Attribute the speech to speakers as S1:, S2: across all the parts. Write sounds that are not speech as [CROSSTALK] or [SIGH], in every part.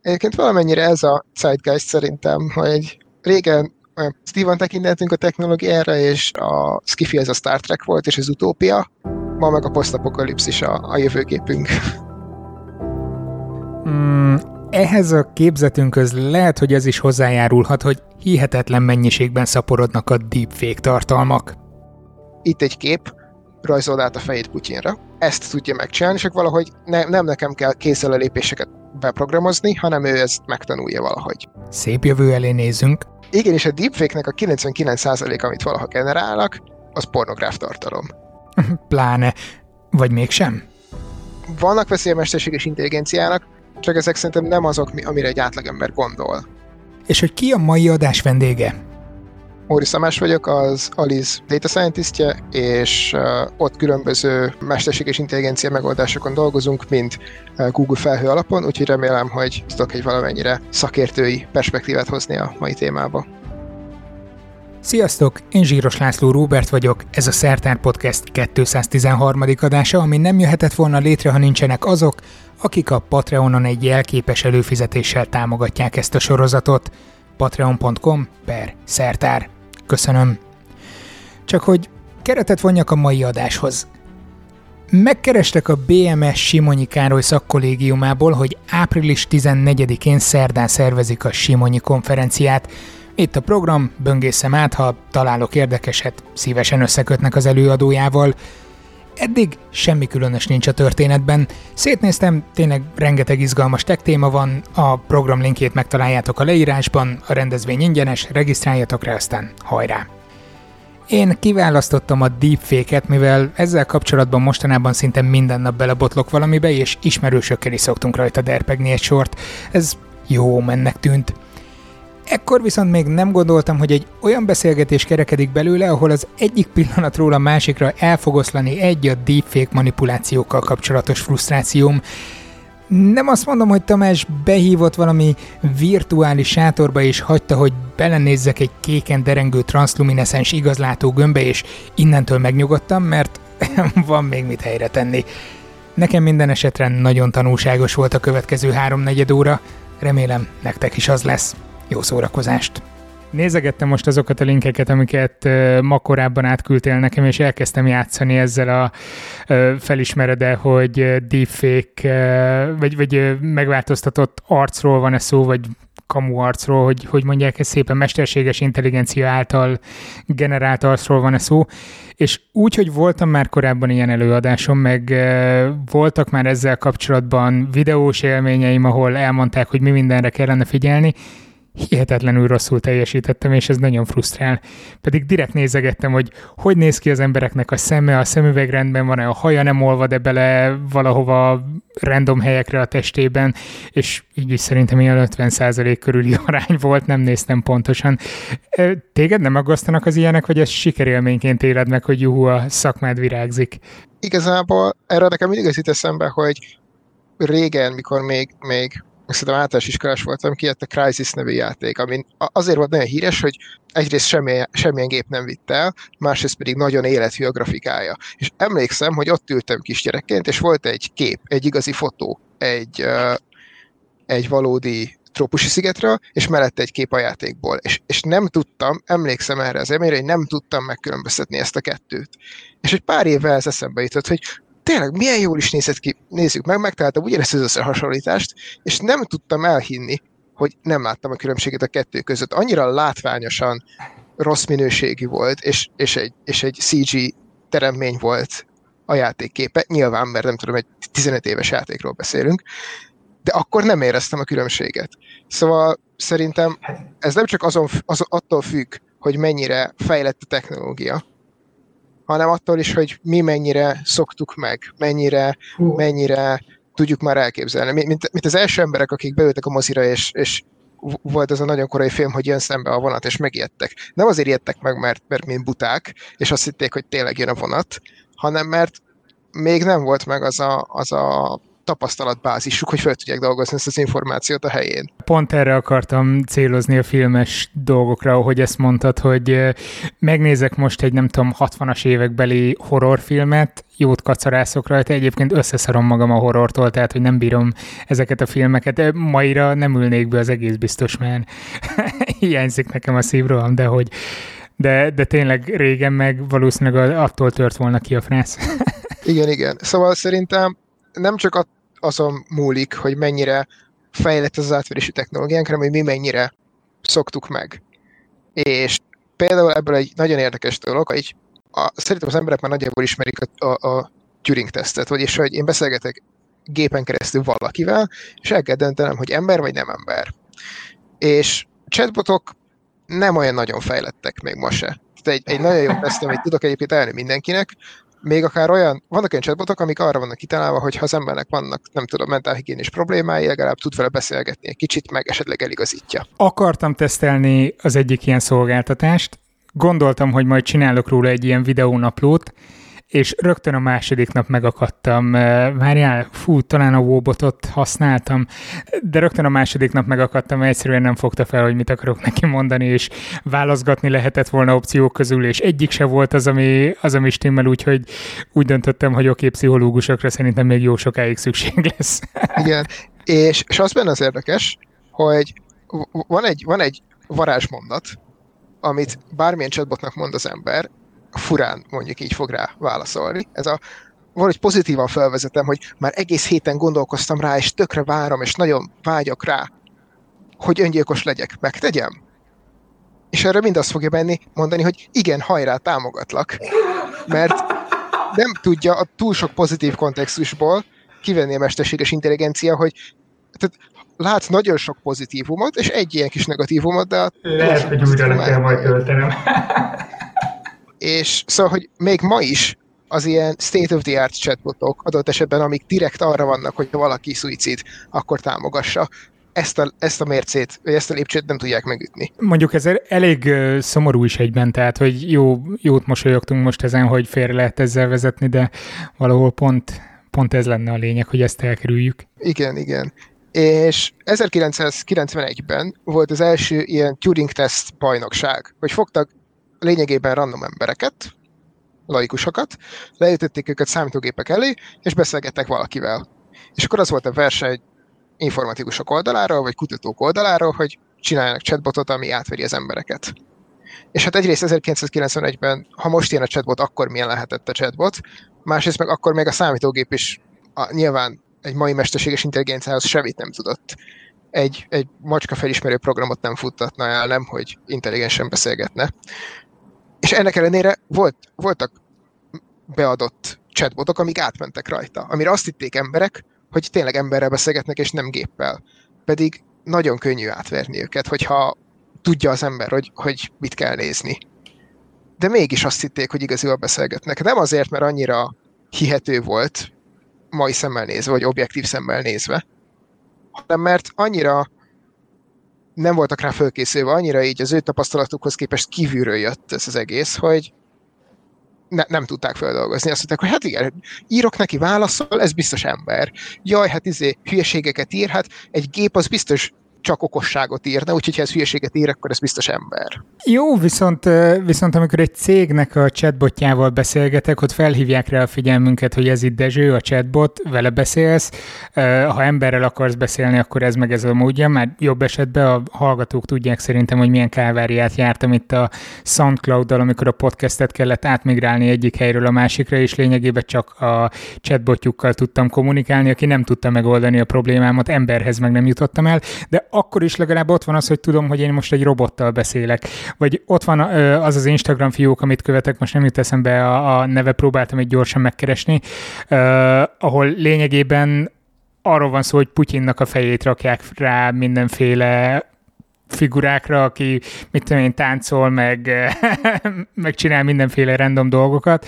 S1: Egyébként valamennyire ez a zeitgeist szerintem, hogy régen Steven tekinthetünk a technológiára, és a Skiffy ez a Star Trek volt, és az utópia, ma meg a posztapokalipszis a, a jövőképünk.
S2: Mm, ehhez a képzetünkhöz lehet, hogy ez is hozzájárulhat, hogy hihetetlen mennyiségben szaporodnak a deepfake tartalmak.
S1: Itt egy kép, rajzold át a fejét Putyinra. Ezt tudja megcsinálni, csak valahogy ne, nem nekem kell lépéseket beprogramozni, hanem ő ezt megtanulja valahogy.
S2: Szép jövő elé nézünk.
S1: Igen, és a deepfake-nek a 99% amit valaha generálnak, az pornográf tartalom. [LAUGHS]
S2: Pláne. Vagy mégsem?
S1: Vannak veszélye mesterséges intelligenciának, csak ezek szerintem nem azok, amire egy átlagember gondol.
S2: És hogy ki a mai adás vendége?
S1: Móri Szamás vagyok, az Alice Data Scientistje, és uh, ott különböző mesterséges intelligencia megoldásokon dolgozunk, mint uh, Google felhő alapon, úgyhogy remélem, hogy tudok egy valamennyire szakértői perspektívát hozni a mai témába.
S2: Sziasztok, én Zsíros László Róbert vagyok, ez a Szertár Podcast 213. adása, ami nem jöhetett volna létre, ha nincsenek azok, akik a Patreonon egy jelképes előfizetéssel támogatják ezt a sorozatot. patreon.com per szertár. Köszönöm. Csak hogy keretet vonjak a mai adáshoz. Megkerestek a BMS Simonyi Károly szakkollégiumából, hogy április 14-én szerdán szervezik a Simonyi konferenciát. Itt a program, böngészem át, ha találok érdekeset, szívesen összekötnek az előadójával. Eddig semmi különös nincs a történetben. Szétnéztem, tényleg rengeteg izgalmas tech téma van, a program linkjét megtaláljátok a leírásban, a rendezvény ingyenes, regisztráljatok rá, aztán hajrá! Én kiválasztottam a deepfake-et, mivel ezzel kapcsolatban mostanában szinte minden nap belebotlok valamibe, és ismerősökkel is szoktunk rajta derpegni egy sort. Ez jó mennek tűnt. Ekkor viszont még nem gondoltam, hogy egy olyan beszélgetés kerekedik belőle, ahol az egyik pillanatról a másikra el fog oszlani egy a deepfake manipulációkkal kapcsolatos frusztrációm. Nem azt mondom, hogy Tamás behívott valami virtuális sátorba és hagyta, hogy belenézzek egy kéken derengő translumineszens igazlátó gömbbe, és innentől megnyugodtam, mert [LAUGHS] van még mit helyre tenni. Nekem minden esetre nagyon tanulságos volt a következő háromnegyed óra, remélem nektek is az lesz. Jó szórakozást! Nézegettem most azokat a linkeket, amiket ma korábban átküldtél nekem, és elkezdtem játszani ezzel a felismered hogy deepfake, vagy, vagy megváltoztatott arcról van-e szó, vagy kamu arcról, hogy, hogy mondják ezt szépen, mesterséges intelligencia által generált arcról van-e szó, és úgy, hogy voltam már korábban ilyen előadásom, meg voltak már ezzel kapcsolatban videós élményeim, ahol elmondták, hogy mi mindenre kellene figyelni, hihetetlenül rosszul teljesítettem, és ez nagyon frusztrál. Pedig direkt nézegettem, hogy hogy néz ki az embereknek a szeme, a szemüveg rendben van-e, a haja nem olvad-e bele valahova random helyekre a testében, és így is szerintem ilyen 50% körüli [LAUGHS] arány volt, nem néztem pontosan. Téged nem aggasztanak az ilyenek, vagy ez sikerélményként éled meg, hogy juhu, a szakmád virágzik?
S1: Igazából erre nekem mindig az jut eszembe, hogy régen, mikor még, még szerintem általános iskolás voltam, kijött a Crisis nevű játék, ami azért volt nagyon híres, hogy egyrészt semmi, semmilyen gép nem vitt el, másrészt pedig nagyon élethű a grafikája. És emlékszem, hogy ott ültem kisgyerekként, és volt egy kép, egy igazi fotó, egy, uh, egy valódi trópusi szigetről, és mellette egy kép a játékból. És, és nem tudtam, emlékszem erre az emére, hogy nem tudtam megkülönböztetni ezt a kettőt. És egy pár évvel ez eszembe jutott, hogy tényleg milyen jól is nézett ki, nézzük meg, megtaláltam ugyanezt az összehasonlítást, és nem tudtam elhinni, hogy nem láttam a különbséget a kettő között. Annyira látványosan rossz minőségű volt, és, és, egy, és egy CG teremmény volt a játékképe. Nyilván, mert nem tudom, egy 15 éves játékról beszélünk, de akkor nem éreztem a különbséget. Szóval szerintem ez nem csak azon, az, attól függ, hogy mennyire fejlett a technológia, hanem attól is, hogy mi mennyire szoktuk meg, mennyire, uh. mennyire tudjuk már elképzelni. Mint, mint az első emberek, akik beültek a mozira, és, és volt az a nagyon korai film, hogy jön szembe a vonat, és megijedtek. Nem azért ijedtek meg, mert, mert mint buták, és azt hitték, hogy tényleg jön a vonat, hanem mert még nem volt meg az a, az a tapasztalatbázisuk, hogy fel tudják dolgozni ezt az információt a helyén.
S2: Pont erre akartam célozni a filmes dolgokra, hogy ezt mondtad, hogy megnézek most egy nem tudom 60-as évekbeli horrorfilmet, jót kacarászok rajta, egyébként összeszarom magam a horrortól, tehát hogy nem bírom ezeket a filmeket. Maira nem ülnék be az egész biztos, mert [LAUGHS] hiányzik nekem a szívroham, de hogy de, de tényleg régen meg valószínűleg attól tört volna ki a frász. [LAUGHS]
S1: igen, igen. Szóval szerintem nem csak azon múlik, hogy mennyire fejlett az átverési technológiánk, hanem hogy mi mennyire szoktuk meg. És például ebből egy nagyon érdekes dolog, hogy a, szerintem az emberek már nagyjából ismerik a, a, a Turing-tesztet, vagyis hogy én beszélgetek gépen keresztül valakivel, és el kell döntenem, hogy ember vagy nem ember. És chatbotok nem olyan nagyon fejlettek még ma se. Tehát egy, egy nagyon jó teszt, amit tudok egyébként elni mindenkinek, még akár olyan, vannak olyan chatbotok, amik arra vannak kitalálva, hogy ha az embernek vannak, nem tudom, mentálhigiénis problémái, legalább tud vele beszélgetni egy kicsit, meg esetleg eligazítja.
S2: Akartam tesztelni az egyik ilyen szolgáltatást, gondoltam, hogy majd csinálok róla egy ilyen videónaplót, és rögtön a második nap megakadtam. Várjál, fú, talán a Wobotot használtam, de rögtön a második nap megakadtam, mert egyszerűen nem fogta fel, hogy mit akarok neki mondani, és válaszgatni lehetett volna opciók közül, és egyik se volt az, ami, az, ami stimmel, úgyhogy úgy döntöttem, hogy oké, pszichológusokra szerintem még jó sokáig szükség [LAUGHS] lesz.
S1: Igen, és, és az benne az érdekes, hogy van egy, van egy varázsmondat, amit bármilyen chatbotnak mond az ember, furán mondjuk így fog rá válaszolni. Ez a valahogy pozitívan felvezetem, hogy már egész héten gondolkoztam rá, és tökre várom, és nagyon vágyok rá, hogy öngyilkos legyek, megtegyem. És erre mind azt fogja benni mondani, hogy igen, hajrá, támogatlak. Mert nem tudja a túl sok pozitív kontextusból kivenni a mesterséges intelligencia, hogy tehát lát nagyon sok pozitívumot, és egy ilyen kis negatívumot, de...
S2: Lehet, hogy újra le kell majd töltenem. [LAUGHS]
S1: és szóval, hogy még ma is az ilyen state-of-the-art chatbotok adott esetben, amik direkt arra vannak, hogy ha valaki szuicid, akkor támogassa. Ezt a, ezt a mércét, vagy ezt a lépcsőt nem tudják megütni.
S2: Mondjuk ez elég szomorú is egyben, tehát hogy jó, jót mosolyogtunk most ezen, hogy félre lehet ezzel vezetni, de valahol pont, pont ez lenne a lényeg, hogy ezt elkerüljük.
S1: Igen, igen. És 1991-ben volt az első ilyen Turing test bajnokság, hogy fogtak lényegében random embereket, laikusokat, leütötték őket számítógépek elé, és beszélgettek valakivel. És akkor az volt a verseny informatikusok oldaláról, vagy kutatók oldaláról, hogy csináljanak chatbotot, ami átveri az embereket. És hát egyrészt 1991-ben, ha most ilyen a chatbot, akkor milyen lehetett a chatbot, másrészt meg akkor még a számítógép is a, nyilván egy mai mesterséges intelligenciához semmit nem tudott. Egy, egy macska felismerő programot nem futtatna el, nem, hogy intelligensen beszélgetne. És ennek ellenére volt, voltak beadott chatbotok, amik átmentek rajta, amire azt hitték emberek, hogy tényleg emberrel beszélgetnek, és nem géppel. Pedig nagyon könnyű átverni őket, hogyha tudja az ember, hogy, hogy mit kell nézni. De mégis azt hitték, hogy igazival beszélgetnek. Nem azért, mert annyira hihető volt, mai szemmel nézve, vagy objektív szemmel nézve, hanem mert annyira nem voltak rá fölkészülve, annyira így az ő tapasztalatukhoz képest kívülről jött ez az egész, hogy ne, nem tudták feldolgozni. Azt mondták, hogy hát igen, írok neki, válaszol, ez biztos ember. Jaj, hát izé, hülyeségeket ír, hát egy gép az biztos csak okosságot írna, úgyhogy ha ez hülyeséget ír, akkor ez biztos ember.
S2: Jó, viszont, viszont amikor egy cégnek a chatbotjával beszélgetek, ott felhívják rá a figyelmünket, hogy ez itt Dezső, a chatbot, vele beszélsz. Ha emberrel akarsz beszélni, akkor ez meg ez a módja, mert jobb esetben a hallgatók tudják szerintem, hogy milyen káváriát jártam itt a Soundcloud-dal, amikor a podcastet kellett átmigrálni egyik helyről a másikra, és lényegében csak a chatbotjukkal tudtam kommunikálni, aki nem tudta megoldani a problémámat, emberhez meg nem jutottam el, de akkor is legalább ott van az, hogy tudom, hogy én most egy robottal beszélek. Vagy ott van az az Instagram fiók, amit követek, most nem jut eszembe a, a neve, próbáltam egy gyorsan megkeresni, ahol lényegében arról van szó, hogy Putyinnak a fejét rakják rá mindenféle figurákra, aki mit tudom én, táncol, meg, [LAUGHS] meg csinál mindenféle random dolgokat,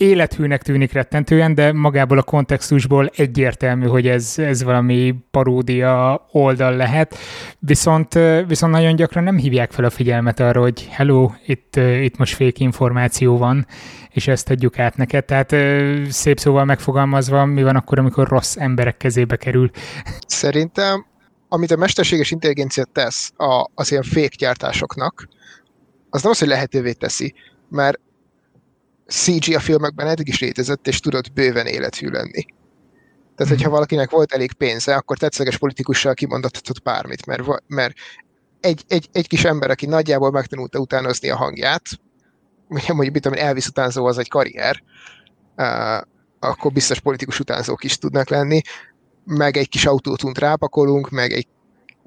S2: élethűnek tűnik rettentően, de magából a kontextusból egyértelmű, hogy ez, ez valami paródia oldal lehet, viszont, viszont nagyon gyakran nem hívják fel a figyelmet arra, hogy hello, itt, itt most fék információ van, és ezt adjuk át neked. Tehát szép szóval megfogalmazva, mi van akkor, amikor rossz emberek kezébe kerül?
S1: Szerintem, amit a mesterséges intelligencia tesz a, az ilyen fékgyártásoknak, az nem az, hogy lehetővé teszi, mert CG a filmekben eddig is létezett, és tudott bőven élethű lenni. Tehát, hogyha mhm. valakinek volt elég pénze, akkor tetszeges politikussal kimondhatott bármit, mert, mert egy, egy, egy kis ember, aki nagyjából megtanulta utánozni a hangját, mondjuk mit tudom, Elvis utánzó az egy karrier, uh, akkor biztos politikus utánzók is tudnak lenni, meg egy kis autótunt rápakolunk, meg egy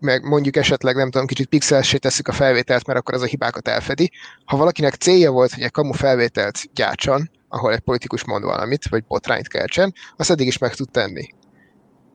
S1: meg mondjuk esetleg, nem tudom, kicsit pixelsé tesszük a felvételt, mert akkor az a hibákat elfedi. Ha valakinek célja volt, hogy egy kamu felvételt gyártson, ahol egy politikus mond valamit, vagy botrányt keltsen, azt eddig is meg tud tenni.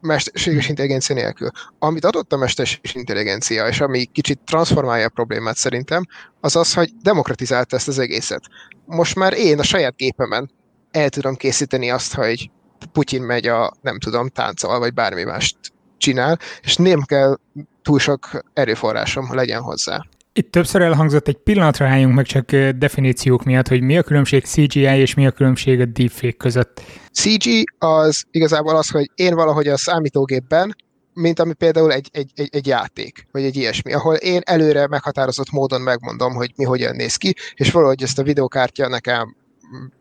S1: Mesterséges intelligencia nélkül. Amit adott a mesterséges intelligencia, és ami kicsit transformálja a problémát szerintem, az az, hogy demokratizálta ezt az egészet. Most már én a saját gépemen el tudom készíteni azt, hogy Putyin megy a, nem tudom, táncol, vagy bármi mást csinál, és nem kell túl sok erőforrásom legyen hozzá.
S2: Itt többször elhangzott, egy pillanatra álljunk meg csak definíciók miatt, hogy mi a különbség CGI és mi a különbség a deepfake között.
S1: CG az igazából az, hogy én valahogy a számítógépben, mint ami például egy, egy, egy, egy játék, vagy egy ilyesmi, ahol én előre meghatározott módon megmondom, hogy mi hogyan néz ki, és valahogy ezt a videokártya nekem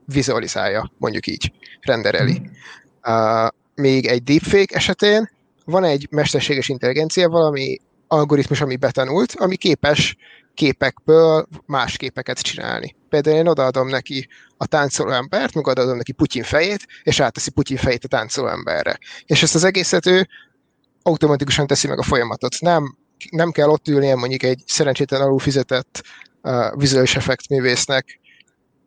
S1: vizualizálja, mondjuk így, rendereli. Uh, még egy deepfake esetén van egy mesterséges intelligencia, valami algoritmus, ami betanult, ami képes képekből más képeket csinálni. Például én odaadom neki a táncoló embert, meg odaadom neki Putyin fejét, és átteszi Putyin fejét a táncoló emberre. És ezt az egészet ő automatikusan teszi meg a folyamatot. Nem, nem kell ott ülnie mondjuk egy szerencsétlen alul fizetett uh, vizuális effekt művésznek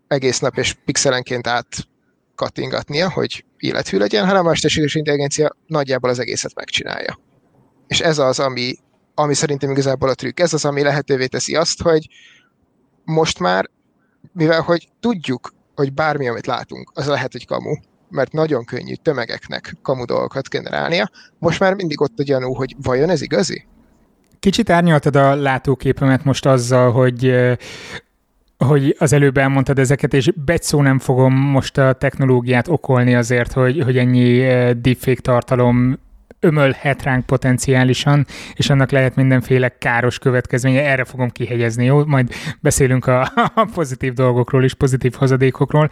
S1: egész nap és pixelenként át kattingatnia, hogy élethű legyen, hanem a mesterséges intelligencia nagyjából az egészet megcsinálja. És ez az, ami, ami szerintem igazából a trükk. Ez az, ami lehetővé teszi azt, hogy most már, mivel hogy tudjuk, hogy bármi, amit látunk, az lehet, hogy kamu, mert nagyon könnyű tömegeknek kamu dolgokat generálnia, most már mindig ott a gyanú, hogy vajon ez igazi?
S2: Kicsit árnyaltad a látóképemet most azzal, hogy hogy az előbb elmondtad ezeket, és szó nem fogom most a technológiát okolni azért, hogy, hogy ennyi eh, deepfake tartalom ömölhet ránk potenciálisan, és annak lehet mindenféle káros következménye, erre fogom kihegyezni, jó? Majd beszélünk a, a pozitív dolgokról is, pozitív hozadékokról.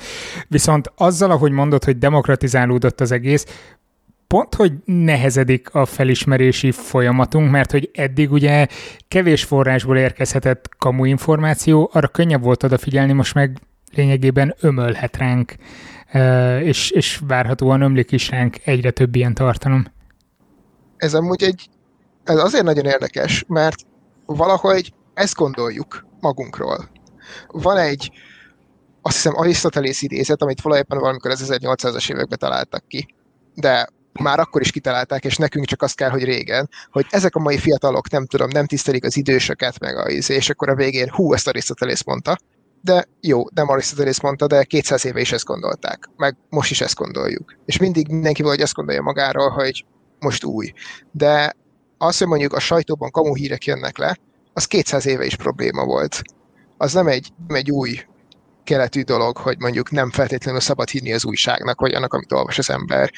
S2: Viszont azzal, ahogy mondod, hogy demokratizálódott az egész, pont, hogy nehezedik a felismerési folyamatunk, mert hogy eddig ugye kevés forrásból érkezhetett kamu információ, arra könnyebb volt odafigyelni, most meg lényegében ömölhet ránk, és, és várhatóan ömlik is ránk egyre több ilyen tartalom.
S1: Ez amúgy egy, ez azért nagyon érdekes, mert valahogy ezt gondoljuk magunkról. Van egy, azt hiszem, Arisztotelész idézet, amit valójában valamikor az 1800-as években találtak ki, de már akkor is kitalálták, és nekünk csak azt kell, hogy régen, hogy ezek a mai fiatalok, nem tudom, nem tisztelik az idősöket, meg a izé, és akkor a végén, hú, ezt Arisztotelész mondta, de jó, nem Arisztotelész mondta, de 200 éve is ezt gondolták, meg most is ezt gondoljuk. És mindig mindenki valahogy azt gondolja magáról, hogy most új. De az, hogy mondjuk a sajtóban kamu hírek jönnek le, az 200 éve is probléma volt. Az nem egy, nem egy új keletű dolog, hogy mondjuk nem feltétlenül szabad hinni az újságnak, vagy annak, amit olvas az ember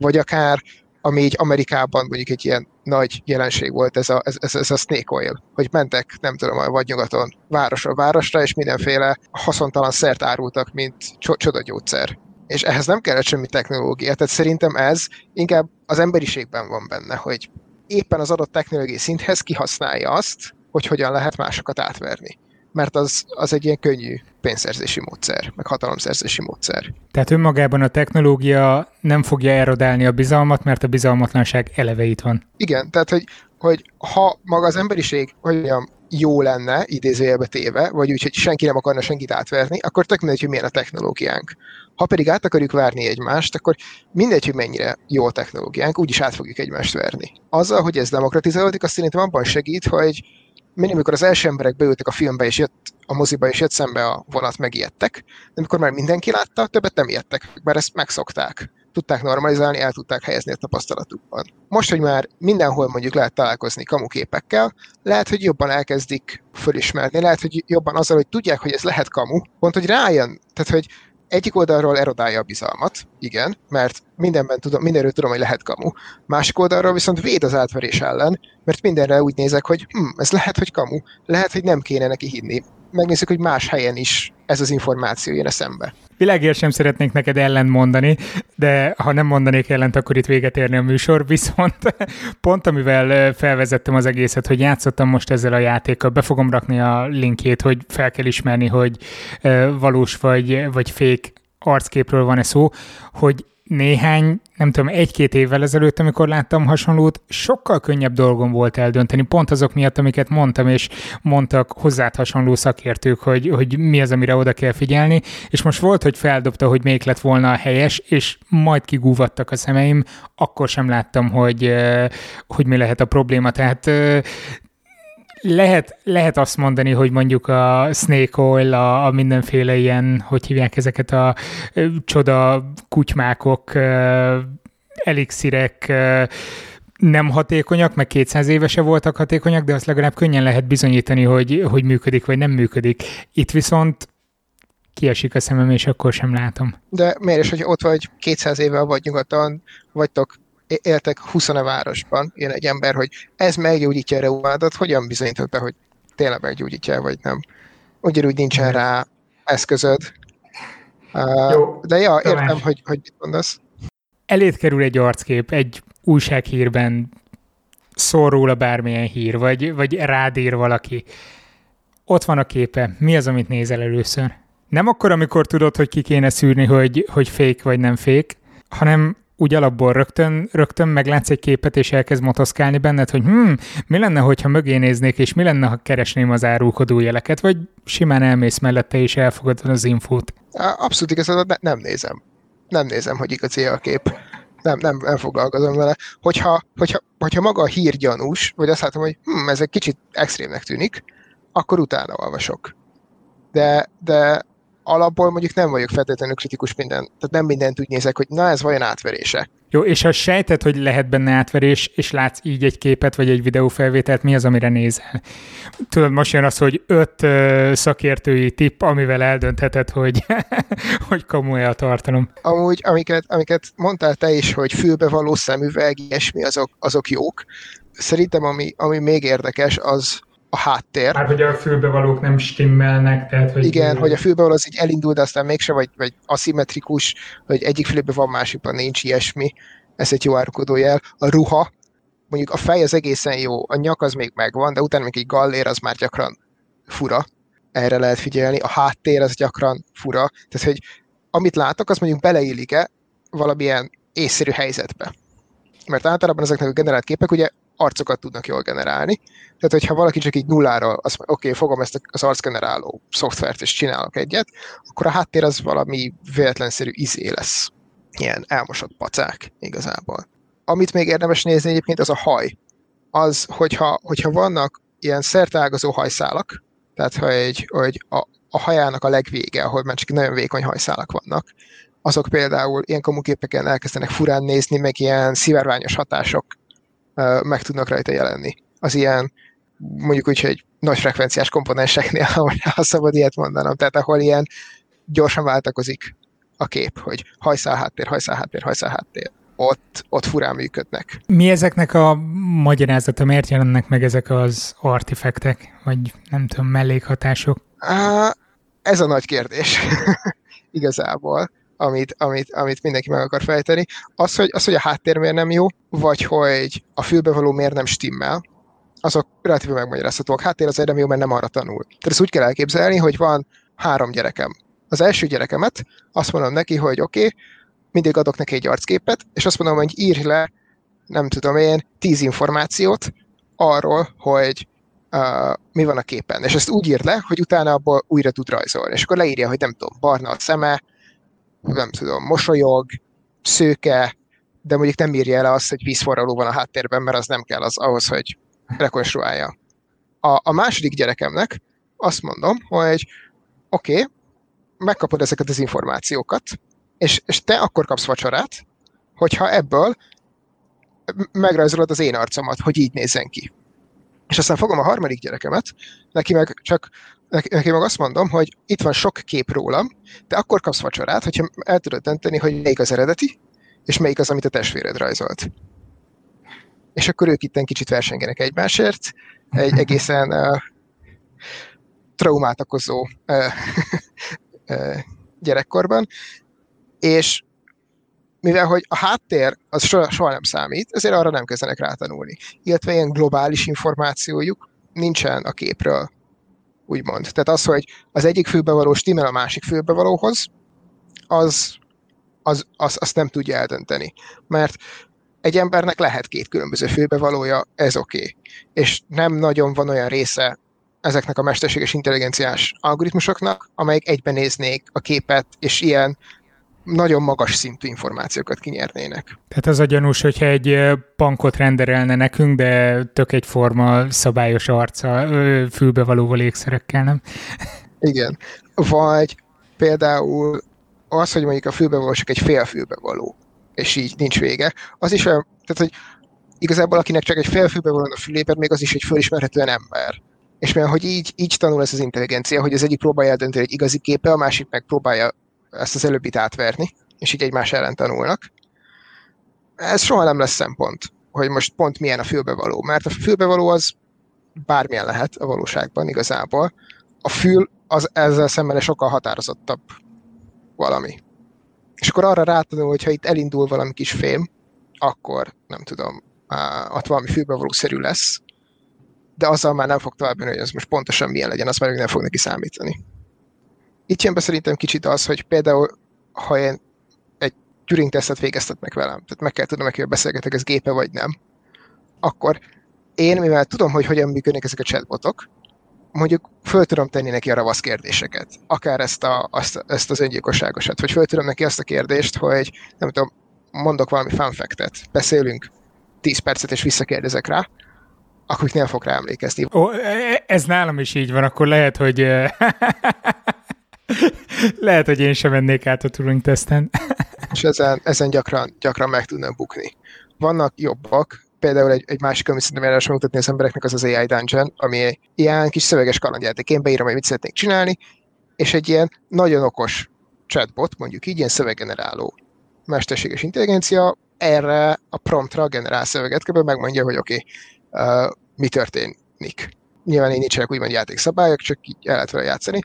S1: vagy akár ami így Amerikában mondjuk egy ilyen nagy jelenség volt, ez a, ez, ez, a snake oil, hogy mentek, nem tudom, a vagy nyugaton városra városra, és mindenféle haszontalan szert árultak, mint csodagyógyszer. És ehhez nem kellett semmi technológia, tehát szerintem ez inkább az emberiségben van benne, hogy éppen az adott technológiai szinthez kihasználja azt, hogy hogyan lehet másokat átverni mert az, az egy ilyen könnyű pénzszerzési módszer, meg hatalomszerzési módszer.
S2: Tehát önmagában a technológia nem fogja erodálni a bizalmat, mert a bizalmatlanság eleve itt van.
S1: Igen, tehát hogy, hogy ha maga az emberiség olyan jó lenne, idézőjelbe téve, vagy úgy, hogy senki nem akarna senkit átverni, akkor tök mindegy, hogy milyen a technológiánk. Ha pedig át akarjuk várni egymást, akkor mindegy, hogy mennyire jó a technológiánk, úgyis át fogjuk egymást verni. Azzal, hogy ez demokratizálódik, azt szerintem abban segít, hogy mindig, amikor az első emberek beültek a filmbe, és jött a moziba, és jött szembe a vonat, megijedtek, de amikor már mindenki látta, többet nem ijedtek, mert ezt megszokták. Tudták normalizálni, el tudták helyezni a tapasztalatukban. Most, hogy már mindenhol mondjuk lehet találkozni kamuképekkel, lehet, hogy jobban elkezdik fölismerni, lehet, hogy jobban azzal, hogy tudják, hogy ez lehet kamu, pont, hogy rájön, tehát, hogy egyik oldalról erodálja a bizalmat, igen, mert mindenben tudom, mindenről tudom, hogy lehet kamu. Másik oldalról viszont véd az átverés ellen, mert mindenre úgy nézek, hogy hm, ez lehet, hogy kamu, lehet, hogy nem kéne neki hinni. Megnézzük, hogy más helyen is ez az információ jön eszembe.
S2: Világért sem szeretnék neked ellent mondani, de ha nem mondanék ellent, akkor itt véget érni a műsor, viszont [LAUGHS] pont amivel felvezettem az egészet, hogy játszottam most ezzel a játékkal, be fogom rakni a linkjét, hogy fel kell ismerni, hogy valós vagy, vagy fék arcképről van-e szó, hogy néhány, nem tudom, egy-két évvel ezelőtt, amikor láttam hasonlót, sokkal könnyebb dolgom volt eldönteni, pont azok miatt, amiket mondtam, és mondtak hozzá hasonló szakértők, hogy, hogy mi az, amire oda kell figyelni, és most volt, hogy feldobta, hogy még lett volna a helyes, és majd kigúvattak a szemeim, akkor sem láttam, hogy, hogy mi lehet a probléma, tehát lehet, lehet azt mondani, hogy mondjuk a snake oil, a, a mindenféle ilyen, hogy hívják ezeket a ö, csoda kutymákok, ö, elixirek, ö, nem hatékonyak, meg 200 évese voltak hatékonyak, de azt legalább könnyen lehet bizonyítani, hogy, hogy működik, vagy nem működik. Itt viszont kiesik a szemem, és akkor sem látom.
S1: De miért is, hogy ott vagy 200 éve vagy nyugaton, vagytok éltek 20 a városban, jön egy ember, hogy ez meggyógyítja a reumádat, hogyan bizonyítod be, hogy tényleg meggyógyítja, vagy nem? Ugyanúgy nincsen rá eszközöd. Jó, De ja, értem, Tamás. hogy, hogy mit mondasz.
S2: Elét kerül egy arckép, egy újsághírben szól róla bármilyen hír, vagy, vagy rád ír valaki. Ott van a képe. Mi az, amit nézel először? Nem akkor, amikor tudod, hogy ki kéne szűrni, hogy, hogy fék vagy nem fék, hanem úgy alapból rögtön, rögtön meglátsz egy képet, és elkezd motoszkálni benned, hogy hm, mi lenne, hogyha mögé néznék, és mi lenne, ha keresném az árulkodó jeleket, vagy simán elmész mellette, és elfogadod az infót?
S1: Abszolút igazad, ne, nem nézem. Nem nézem, hogy igazi a kép. Nem, nem, nem foglalkozom vele. Hogyha, hogyha, hogyha maga a hír gyanús, vagy azt látom, hogy hm, ez egy kicsit extrémnek tűnik, akkor utána olvasok. De, de alapból mondjuk nem vagyok feltétlenül kritikus minden, tehát nem mindent úgy nézek, hogy na ez vajon átverése.
S2: Jó, és ha sejted, hogy lehet benne átverés, és látsz így egy képet, vagy egy videófelvételt, mi az, amire nézel? Tudod, most jön az, hogy öt uh, szakértői tipp, amivel eldöntheted, hogy, [LAUGHS] hogy komoly a tartalom.
S1: Amúgy, amiket, amiket mondtál te is, hogy fülbevaló szemüveg, ilyesmi, azok, azok jók. Szerintem ami, ami még érdekes, az, a háttér.
S2: Hát, hogy a fülbevalók nem stimmelnek, tehát, hogy...
S1: Igen, hogy a fülbevaló az így elindul, de aztán mégse, vagy, vagy aszimmetrikus, hogy egyik fülében van, másikban nincs ilyesmi. Ez egy jó árkodó jel. A ruha, mondjuk a fej az egészen jó, a nyak az még megvan, de utána még egy gallér az már gyakran fura. Erre lehet figyelni. A háttér az gyakran fura. Tehát, hogy amit látok, az mondjuk beleillik-e valamilyen észszerű helyzetbe. Mert általában ezeknek a generált képek ugye arcokat tudnak jól generálni. Tehát, hogyha valaki csak így nulláról azt mondja, oké, okay, fogom ezt az arcgeneráló szoftvert és csinálok egyet, akkor a háttér az valami véletlenszerű izé lesz. Ilyen elmosott pacák igazából. Amit még érdemes nézni egyébként, az a haj. Az, hogyha, hogyha vannak ilyen szertágazó hajszálak, tehát hogy, hogy a, a hajának a legvége, ahol már csak nagyon vékony hajszálak vannak, azok például ilyen komuképeken elkezdenek furán nézni, meg ilyen szivárványos hatások meg tudnak rajta jelenni. Az ilyen, mondjuk úgy, hogy nagy frekvenciás komponenseknél, [LAUGHS] ha szabad ilyet mondanom, tehát ahol ilyen gyorsan váltakozik a kép, hogy hajszál háttér, hajszál háttér, hajszál háttér. Ott, ott furán működnek.
S2: Mi ezeknek a magyarázata? Miért jelennek meg ezek az artifektek, vagy nem tudom, mellékhatások?
S1: ez a nagy kérdés [LAUGHS] igazából amit, amit, amit mindenki meg akar fejteni. Az hogy, az, hogy a háttér miért nem jó, vagy hogy a fülbevaló miért nem stimmel, azok relatíve megmagyarázhatóak. Háttér azért nem jó, mert nem arra tanul. Tehát ezt úgy kell elképzelni, hogy van három gyerekem. Az első gyerekemet azt mondom neki, hogy oké, okay, mindig adok neki egy arcképet, és azt mondom, hogy írj le, nem tudom én, tíz információt arról, hogy uh, mi van a képen. És ezt úgy ír le, hogy utána abból újra tud rajzolni. És akkor leírja, hogy nem tudom, barna a szeme, nem tudom, mosolyog, szőke, de mondjuk nem írja el azt, hogy vízforraló van a háttérben, mert az nem kell az ahhoz, hogy rekonstruálja. A, a második gyerekemnek azt mondom, hogy oké, okay, megkapod ezeket az információkat, és, és te akkor kapsz vacsorát, hogyha ebből megrajzolod az én arcomat, hogy így nézzen ki. És aztán fogom a harmadik gyerekemet, neki meg csak neki, meg azt mondom, hogy itt van sok kép rólam, de akkor kapsz vacsorát, hogyha el tudod dönteni, hogy melyik az eredeti, és melyik az, amit a testvéred rajzolt. És akkor ők itt kicsit versengenek egymásért, egy [LAUGHS] egészen uh, traumát okozó uh, uh, gyerekkorban, és mivel hogy a háttér az soha, soha nem számít, ezért arra nem kezdenek rátanulni. Illetve ilyen globális információjuk nincsen a képről, úgymond. Tehát az, hogy az egyik főbevaló stimmel a másik főbevalóhoz, az, az, az, azt nem tudja eldönteni. Mert egy embernek lehet két különböző főbevalója, ez oké. Okay. És nem nagyon van olyan része ezeknek a mesterséges intelligenciás algoritmusoknak, amelyek egyben néznék a képet, és ilyen nagyon magas szintű információkat kinyernének.
S2: Tehát az a gyanús, hogyha egy bankot renderelne nekünk, de tök egyforma szabályos arca, fülbevalóval ékszerekkel, nem?
S1: Igen. Vagy például az, hogy mondjuk a fülbevaló csak egy fél fülbevaló, és így nincs vége, az is olyan, tehát hogy igazából akinek csak egy fél fülbevaló a fülében, még az is egy fölismerhetően ember. És mert hogy így, így tanul ez az intelligencia, hogy az egyik próbálja eldönteni egy igazi képe, a másik meg próbálja ezt az előbbit átverni, és így egymás ellen tanulnak. Ez soha nem lesz szempont, hogy most pont milyen a fülbevaló, mert a fülbevaló az bármilyen lehet a valóságban igazából. A fül az ezzel szemben egy sokkal határozottabb valami. És akkor arra rátanul, hogy ha itt elindul valami kis fém, akkor nem tudom, ott valami fülbevalószerű lesz, de azzal már nem fog tovább menni, hogy ez most pontosan milyen legyen, azt már nem fog neki számítani. Itt jön be szerintem kicsit az, hogy például, ha én egy Turing tesztet végeztetnek velem, tehát meg kell tudnom hogy beszélgetek, ez gépe vagy nem, akkor én, mivel tudom, hogy hogyan működnek ezek a chatbotok, mondjuk föl tudom tenni neki a ravasz kérdéseket. Akár ezt, a, azt, ezt az öngyilkosságosat, vagy föl tudom neki azt a kérdést, hogy nem tudom, mondok valami fanfektet, beszélünk 10 percet, és visszakérdezek rá, akkor nem fog rá emlékezni.
S2: Ó, e, e, ez nálam is így van, akkor lehet, hogy [LAUGHS] [LAUGHS] Lehet, hogy én sem mennék át a Turing teszten. [LAUGHS]
S1: És ezen, ezen gyakran, gyakran meg tudnak bukni. Vannak jobbak, például egy, egy másik, amit szerintem érdemes mutatni az embereknek, az az AI Dungeon, ami egy ilyen kis szöveges kalandjáték. Én beírom, hogy mit szeretnék csinálni, és egy ilyen nagyon okos chatbot, mondjuk így, ilyen szöveggeneráló mesterséges intelligencia erre a promptra generál szöveget, kb. megmondja, hogy oké, okay, uh, mi történik. Nyilván én nincsenek úgymond játékszabályok, csak így el lehet vele játszani,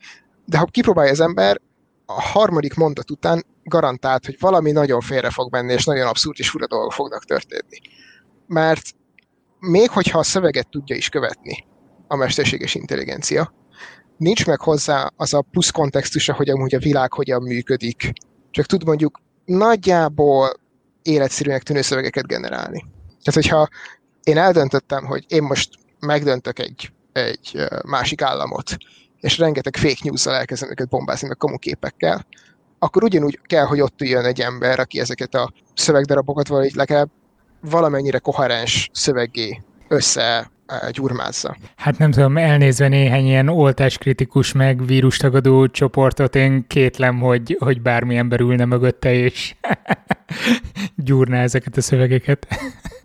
S1: de ha kipróbálja az ember, a harmadik mondat után garantált, hogy valami nagyon félre fog menni, és nagyon abszurd és fura dolgok fognak történni. Mert még hogyha a szöveget tudja is követni a mesterséges intelligencia, nincs meg hozzá az a plusz kontextusa, hogy amúgy a világ hogyan működik. Csak tud mondjuk nagyjából életszerűnek tűnő szövegeket generálni. Tehát, hogyha én eldöntöttem, hogy én most megdöntök egy, egy másik államot, és rengeteg fake news-zal elkezdem őket bombázni, meg komuképekkel, akkor ugyanúgy kell, hogy ott üljön egy ember, aki ezeket a szövegdarabokat valahogy legalább valamennyire koherens szöveggé össze gyurmázza.
S2: Hát nem tudom, elnézve néhány ilyen oltáskritikus meg vírustagadó csoportot, én kétlem, hogy, hogy bármi ember ülne mögötte, és [LAUGHS] gyúrná ezeket a szövegeket.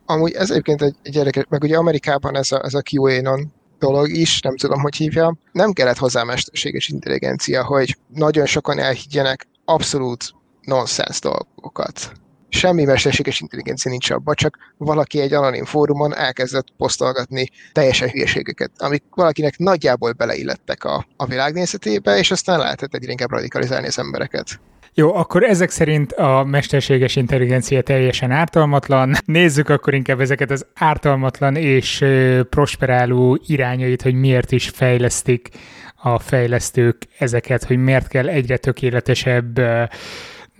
S1: Amúgy ez egyébként egy, egy érdekes, meg ugye Amerikában ez a, ez a QAnon dolog is, nem tudom, hogy hívja. Nem kellett hozzá mesterséges intelligencia, hogy nagyon sokan elhiggyenek abszolút nonsens dolgokat. Semmi mesterséges intelligencia nincs abban, csak valaki egy anonim fórumon elkezdett posztolgatni teljesen hülyeségeket, amik valakinek nagyjából beleillettek a, a világnézetébe, és aztán lehetett egyre inkább radikalizálni az embereket.
S2: Jó, akkor ezek szerint a mesterséges intelligencia teljesen ártalmatlan. Nézzük akkor inkább ezeket az ártalmatlan és prosperáló irányait, hogy miért is fejlesztik a fejlesztők ezeket, hogy miért kell egyre tökéletesebb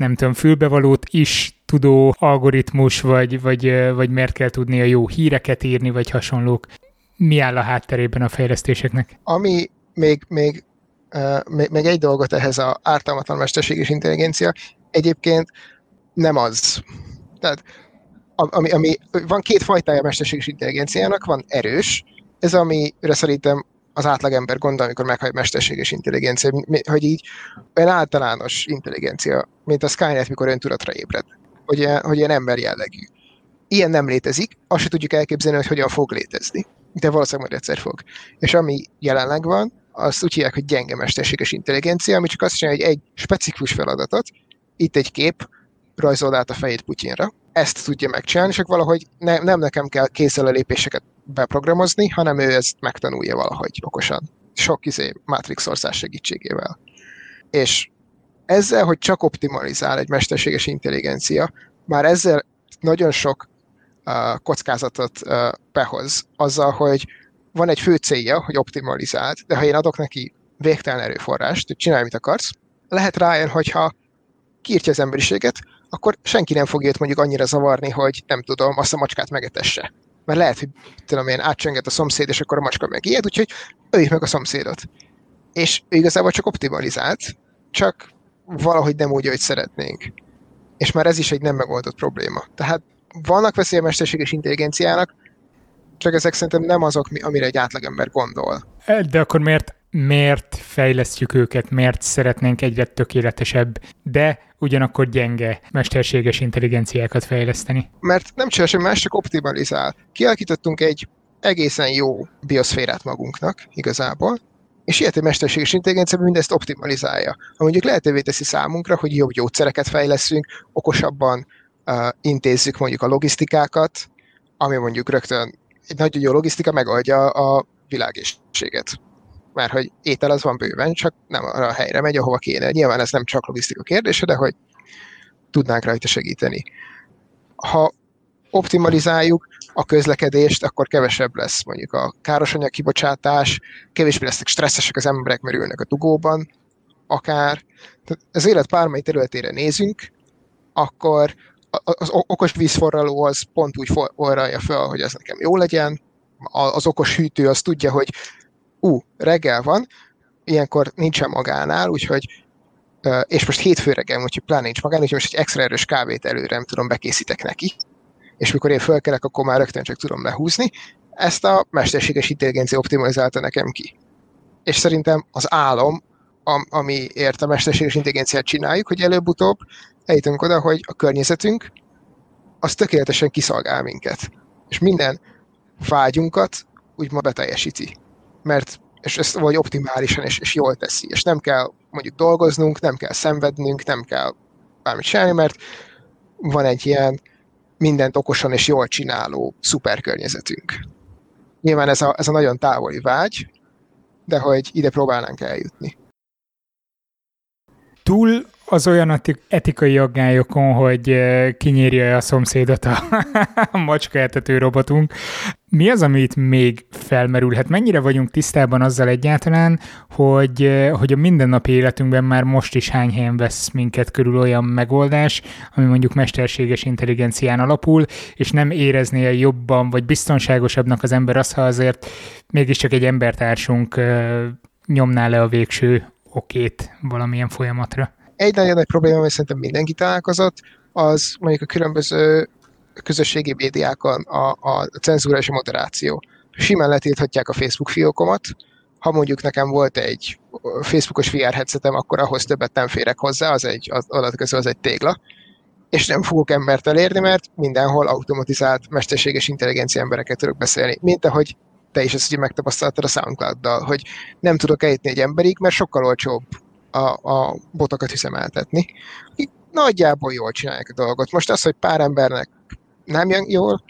S2: nem tudom, fülbevalót is tudó algoritmus, vagy, vagy, vagy miért kell tudni a jó híreket írni, vagy hasonlók. Mi áll a hátterében a fejlesztéseknek?
S1: Ami még, még még egy dolgot ehhez a ártalmatlan mesterséges intelligencia, egyébként nem az. Tehát ami, ami, van két fajtája a mesterséges intelligenciának, van erős, ez amire szerintem az átlagember gondol, amikor meghallja mesterséges intelligencia, hogy így olyan általános intelligencia, mint a Skynet, mikor öntudatra ébred, hogy, ilyen, hogy ilyen ember jellegű. Ilyen nem létezik, azt se tudjuk elképzelni, hogy hogyan fog létezni. De valószínűleg majd egyszer fog. És ami jelenleg van, azt úgy hívják, hogy gyenge mesterséges intelligencia, ami csak azt csinálja, hogy egy specifikus feladatot, itt egy kép, rajzol át a fejét Putyinra. Ezt tudja megcsinálni, csak valahogy ne, nem nekem kell kézzel a lépéseket beprogramozni, hanem ő ezt megtanulja valahogy okosan. Sok izé Matrix ország segítségével. És ezzel, hogy csak optimalizál egy mesterséges intelligencia, már ezzel nagyon sok uh, kockázatot uh, behoz, azzal, hogy van egy fő célja, hogy optimalizált, de ha én adok neki végtelen erőforrást, hogy csinálj, mit akarsz, lehet rájön, hogyha kiírtja az emberiséget, akkor senki nem fogja őt mondjuk annyira zavarni, hogy nem tudom, azt a macskát megetesse. Mert lehet, hogy tudom én, átcsönget a szomszéd, és akkor a macska megijed, úgyhogy öljük meg a szomszédot. És ő igazából csak optimalizált, csak valahogy nem úgy, hogy szeretnénk. És már ez is egy nem megoldott probléma. Tehát vannak veszély a mesterséges intelligenciának, csak ezek szerintem nem azok, amire egy átlagember gondol.
S2: De akkor miért, miért fejlesztjük őket, miért szeretnénk egyre tökéletesebb, de ugyanakkor gyenge mesterséges intelligenciákat fejleszteni?
S1: Mert nem csinál semmi más, csak optimalizál. Kialakítottunk egy egészen jó bioszférát magunknak igazából, és ilyet egy mesterséges intelligencia mindezt optimalizálja. Ha mondjuk lehetővé teszi számunkra, hogy jobb gyógyszereket fejleszünk, okosabban uh, intézzük mondjuk a logisztikákat, ami mondjuk rögtön egy nagyon jó logisztika megoldja a világészséget. Mert hogy étel az van bőven, csak nem arra a helyre megy, ahova kéne. Nyilván ez nem csak logisztika kérdése, de hogy tudnánk rajta segíteni. Ha optimalizáljuk a közlekedést, akkor kevesebb lesz mondjuk a károsanyag kibocsátás, kevésbé lesznek stresszesek az emberek, mert ülnek a dugóban, akár. Tehát az élet bármely területére nézünk, akkor az okos vízforraló az pont úgy forralja fel, hogy ez nekem jó legyen, az okos hűtő az tudja, hogy ú, reggel van, ilyenkor nincsen magánál, úgyhogy és most hétfő reggel, úgyhogy pláne nincs magán, úgyhogy most egy extra erős kávét előre nem tudom, bekészítek neki, és mikor én fölkelek, akkor már rögtön csak tudom lehúzni. Ezt a mesterséges intelligencia optimalizálta nekem ki. És szerintem az álom, amiért a mesterséges intelligenciát csináljuk, hogy előbb-utóbb eljutunk oda, hogy a környezetünk az tökéletesen kiszolgál minket. És minden vágyunkat úgymond beteljesíti. Mert és ezt vagy optimálisan és, és jól teszi. És nem kell mondjuk dolgoznunk, nem kell szenvednünk, nem kell bármit csinálni, mert van egy ilyen mindent okosan és jól csináló szuperkörnyezetünk. Nyilván ez a, ez a nagyon távoli vágy, de hogy ide próbálnánk eljutni.
S2: Túl az olyan etikai aggályokon, hogy kinyírja a szomszédot a [LAUGHS] macska etető robotunk. Mi az, amit még felmerülhet? Mennyire vagyunk tisztában azzal egyáltalán, hogy, hogy a mindennapi életünkben már most is hány helyen vesz minket körül olyan megoldás, ami mondjuk mesterséges intelligencián alapul, és nem érezné jobban vagy biztonságosabbnak az ember azt, ha azért mégiscsak egy embertársunk nyomná le a végső okét valamilyen folyamatra.
S1: Egy nagyon nagy probléma, ami szerintem mindenki találkozott, az mondjuk a különböző közösségi médiákon a, a cenzúra és a moderáció. Simán letilthatják a Facebook fiókomat, ha mondjuk nekem volt egy Facebookos VR headsetem, akkor ahhoz többet nem férek hozzá, az egy, az adat az egy tégla, és nem fogok embert elérni, mert mindenhol automatizált mesterséges intelligencia embereket tudok beszélni. Mint ahogy te is ezt ugye megtapasztaltad a soundcloud hogy nem tudok eljutni egy emberig, mert sokkal olcsóbb a, a botokat üzemeltetni. Nagyjából jól csinálják a dolgot. Most az, hogy pár embernek nem jön jól,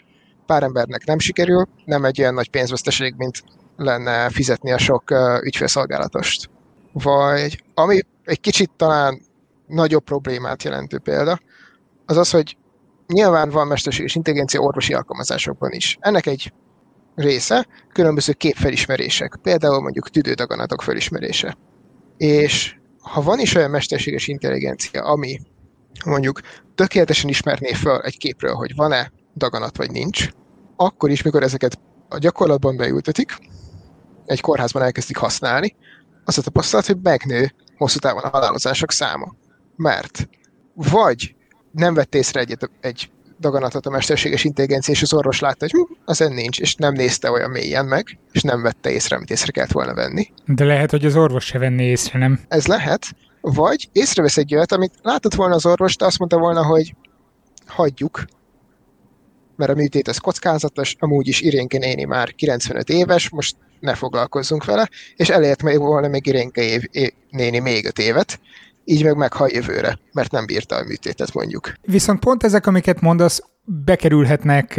S1: pár embernek nem sikerül, nem egy olyan nagy pénzveszteség, mint lenne fizetni a sok uh, ügyfélszolgálatost. Vagy ami egy kicsit talán nagyobb problémát jelentő példa, az az, hogy nyilván van mesterséges intelligencia orvosi alkalmazásokban is. Ennek egy része különböző képfelismerések, például mondjuk tüdődaganatok felismerése. És ha van is olyan mesterséges intelligencia, ami mondjuk tökéletesen ismerné fel egy képről, hogy van-e daganat vagy nincs, akkor is, mikor ezeket a gyakorlatban beültetik, egy kórházban elkezdik használni, az a tapasztalat, hogy megnő hosszú távon a halálozások száma. Mert vagy nem vett észre egy, egy daganatot a mesterséges intelligencia, és az orvos látta, hogy ezen nincs, és nem nézte olyan mélyen meg, és nem vette észre, amit észre kellett volna venni.
S2: De lehet, hogy az orvos se venné észre, nem?
S1: Ez lehet, vagy észrevesz egy olyat, amit látott volna az orvos, de azt mondta volna, hogy hagyjuk, mert a műtét ez kockázatos, amúgy is Irénke néni már 95 éves, most ne foglalkozzunk vele, és elért még volna még Irénke év, év, néni még 5 évet, így meg meghal jövőre, mert nem bírta a műtétet mondjuk.
S2: Viszont pont ezek, amiket mondasz, bekerülhetnek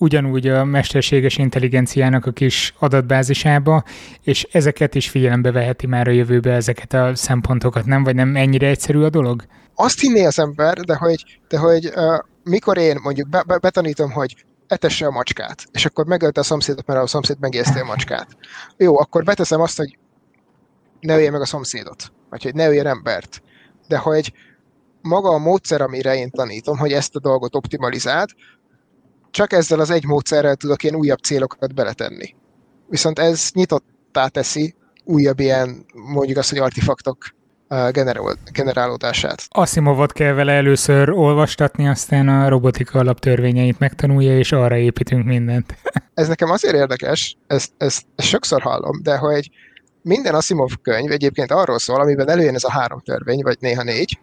S2: ugyanúgy a mesterséges intelligenciának a kis adatbázisába, és ezeket is figyelembe veheti már a jövőbe ezeket a szempontokat, nem? Vagy nem ennyire egyszerű a dolog?
S1: Azt hinné az ember, de hogy, de hogy uh, mikor én mondjuk be, be, betanítom, hogy etesse a macskát, és akkor megölte a szomszédot, mert a szomszéd megérzte a macskát. Jó, akkor beteszem azt, hogy ne ölje meg a szomszédot, vagy hogy ne öljen embert. De hogy maga a módszer, amire én tanítom, hogy ezt a dolgot optimalizált, csak ezzel az egy módszerrel tudok én újabb célokat beletenni. Viszont ez nyitottá teszi újabb ilyen, mondjuk azt, hogy artefaktok generálódását.
S2: Asimovot kell vele először olvastatni, aztán a robotika alaptörvényeit megtanulja, és arra építünk mindent. [LAUGHS]
S1: ez nekem azért érdekes, ezt, ezt, ezt sokszor hallom, de hogy minden Asimov könyv egyébként arról szól, amiben előjön ez a három törvény, vagy néha négy,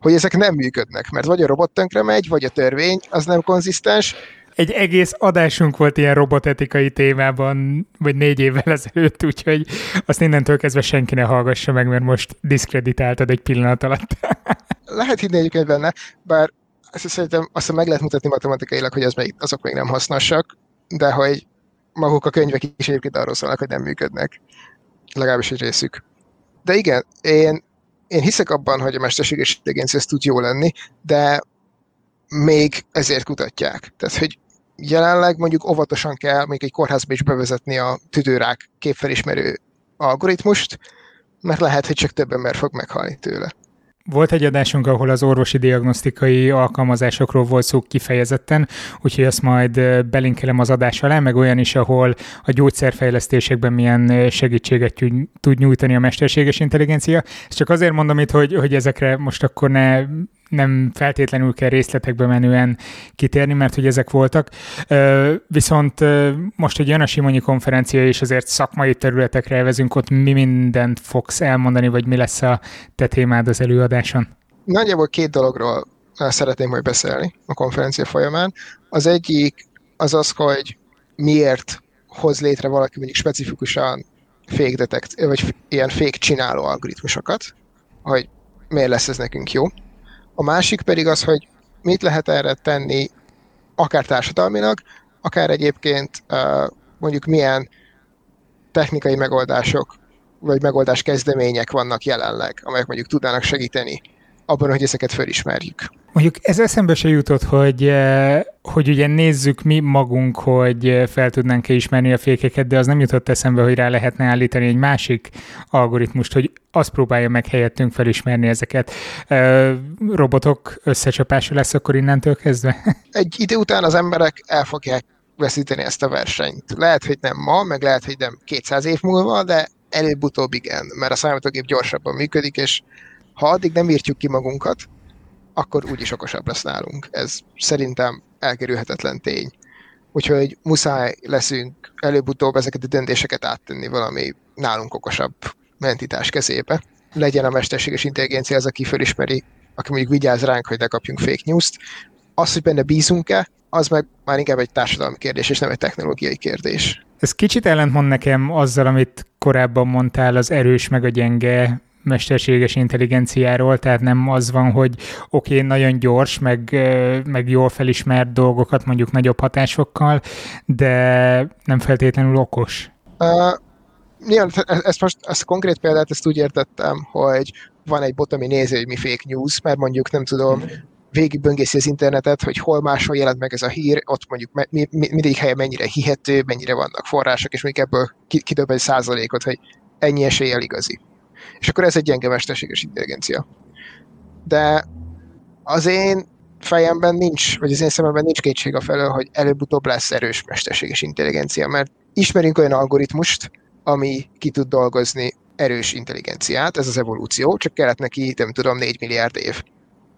S1: hogy ezek nem működnek, mert vagy a robot tönkre megy, vagy a törvény az nem konzisztens,
S2: egy egész adásunk volt ilyen robotetikai témában, vagy négy évvel ezelőtt, úgyhogy azt innentől kezdve senki ne hallgassa meg, mert most diszkreditáltad egy pillanat alatt. [LAUGHS]
S1: Lehet hinni egyébként benne, bár azt szerintem azt meg lehet mutatni matematikailag, hogy az még, azok még nem hasznosak, de hogy maguk a könyvek is egyébként arról szólnak, hogy nem működnek. Legalábbis egy részük. De igen, én, én hiszek abban, hogy a mesterséges intelligencia tud jó lenni, de még ezért kutatják. Tehát, hogy jelenleg mondjuk óvatosan kell még egy kórházba is bevezetni a tüdőrák képfelismerő algoritmust, mert lehet, hogy csak több ember fog meghalni tőle.
S2: Volt egy adásunk, ahol az orvosi diagnosztikai alkalmazásokról volt szó kifejezetten, úgyhogy azt majd belinkelem az adás alá, meg olyan is, ahol a gyógyszerfejlesztésekben milyen segítséget tud nyújtani a mesterséges intelligencia. Ezt csak azért mondom itt, hogy, hogy ezekre most akkor ne nem feltétlenül kell részletekbe menően kitérni, mert hogy ezek voltak. Viszont most egy jön a Simonyi konferencia, és azért szakmai területekre elvezünk, ott mi mindent fogsz elmondani, vagy mi lesz a te témád az előadáson?
S1: Nagyjából két dologról szeretném majd beszélni a konferencia folyamán. Az egyik az az, hogy miért hoz létre valaki mondjuk specifikusan fake detect, vagy ilyen fake csináló algoritmusokat, hogy miért lesz ez nekünk jó. A másik pedig az, hogy mit lehet erre tenni, akár társadalmilag, akár egyébként mondjuk milyen technikai megoldások, vagy megoldás kezdemények vannak jelenleg, amelyek mondjuk tudnának segíteni abban, hogy ezeket felismerjük.
S2: Mondjuk ez eszembe se jutott, hogy, eh, hogy ugye nézzük mi magunk, hogy fel tudnánk-e ismerni a fékeket, de az nem jutott eszembe, hogy rá lehetne állítani egy másik algoritmust, hogy azt próbálja meg helyettünk felismerni ezeket. Eh, robotok összecsapása lesz akkor innentől kezdve? [LAUGHS]
S1: Egy idő után az emberek el fogják veszíteni ezt a versenyt. Lehet, hogy nem ma, meg lehet, hogy nem 200 év múlva, de előbb-utóbb igen, mert a számítógép gyorsabban működik, és ha addig nem írtjuk ki magunkat, akkor úgyis okosabb lesz nálunk. Ez szerintem elkerülhetetlen tény. Úgyhogy muszáj leszünk előbb-utóbb ezeket a döntéseket áttenni valami nálunk okosabb mentitás kezébe. Legyen a mesterséges intelligencia az, aki fölismeri, aki mondjuk vigyáz ránk, hogy ne kapjunk fake news-t. Az, hogy benne bízunk-e, az meg már inkább egy társadalmi kérdés, és nem egy technológiai kérdés.
S2: Ez kicsit ellentmond nekem azzal, amit korábban mondtál az erős meg a gyenge mesterséges intelligenciáról, tehát nem az van, hogy oké, okay, nagyon gyors, meg, meg jól felismert dolgokat mondjuk nagyobb hatásokkal, de nem feltétlenül okos. Uh,
S1: nyilván, e-, ezt most, ezt konkrét példát ezt úgy értettem, hogy van egy bot, ami nézi, hogy mi fake news, mert mondjuk nem tudom, végigböngészi az internetet, hogy hol máshol jelent meg ez a hír, ott mondjuk mi, mi, mindig helye mennyire hihető, mennyire vannak források, és mondjuk ebből kidob egy százalékot, hogy ennyi eséllyel igazi és akkor ez egy gyenge mesterséges intelligencia. De az én fejemben nincs, vagy az én szememben nincs kétség a felől, hogy előbb-utóbb lesz erős mesterséges intelligencia, mert ismerünk olyan algoritmust, ami ki tud dolgozni erős intelligenciát, ez az evolúció, csak kellett neki, nem tudom, 4 milliárd év.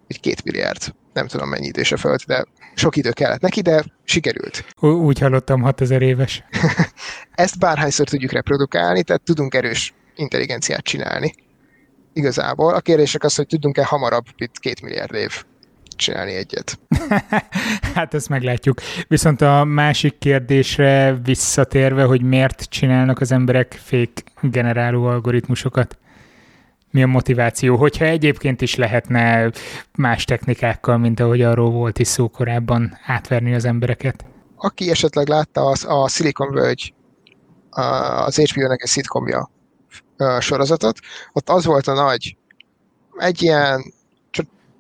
S1: hogy két milliárd, nem tudom mennyi időse fölt, de sok idő kellett neki, de sikerült.
S2: Úgy hallottam, 6000 éves. [LAUGHS]
S1: Ezt bárhányszor tudjuk reprodukálni, tehát tudunk erős intelligenciát csinálni. Igazából. A kérdések az, hogy tudunk-e hamarabb, mint két milliárd év csinálni egyet. [LAUGHS]
S2: hát ezt meglátjuk. Viszont a másik kérdésre visszatérve, hogy miért csinálnak az emberek fék generáló algoritmusokat? Mi a motiváció? Hogyha egyébként is lehetne más technikákkal, mint ahogy arról volt is szó korábban, átverni az embereket?
S1: Aki esetleg látta az, a Silicon Völgy, az HBO-nek egy szitkomja sorozatot, ott az volt a nagy, egy ilyen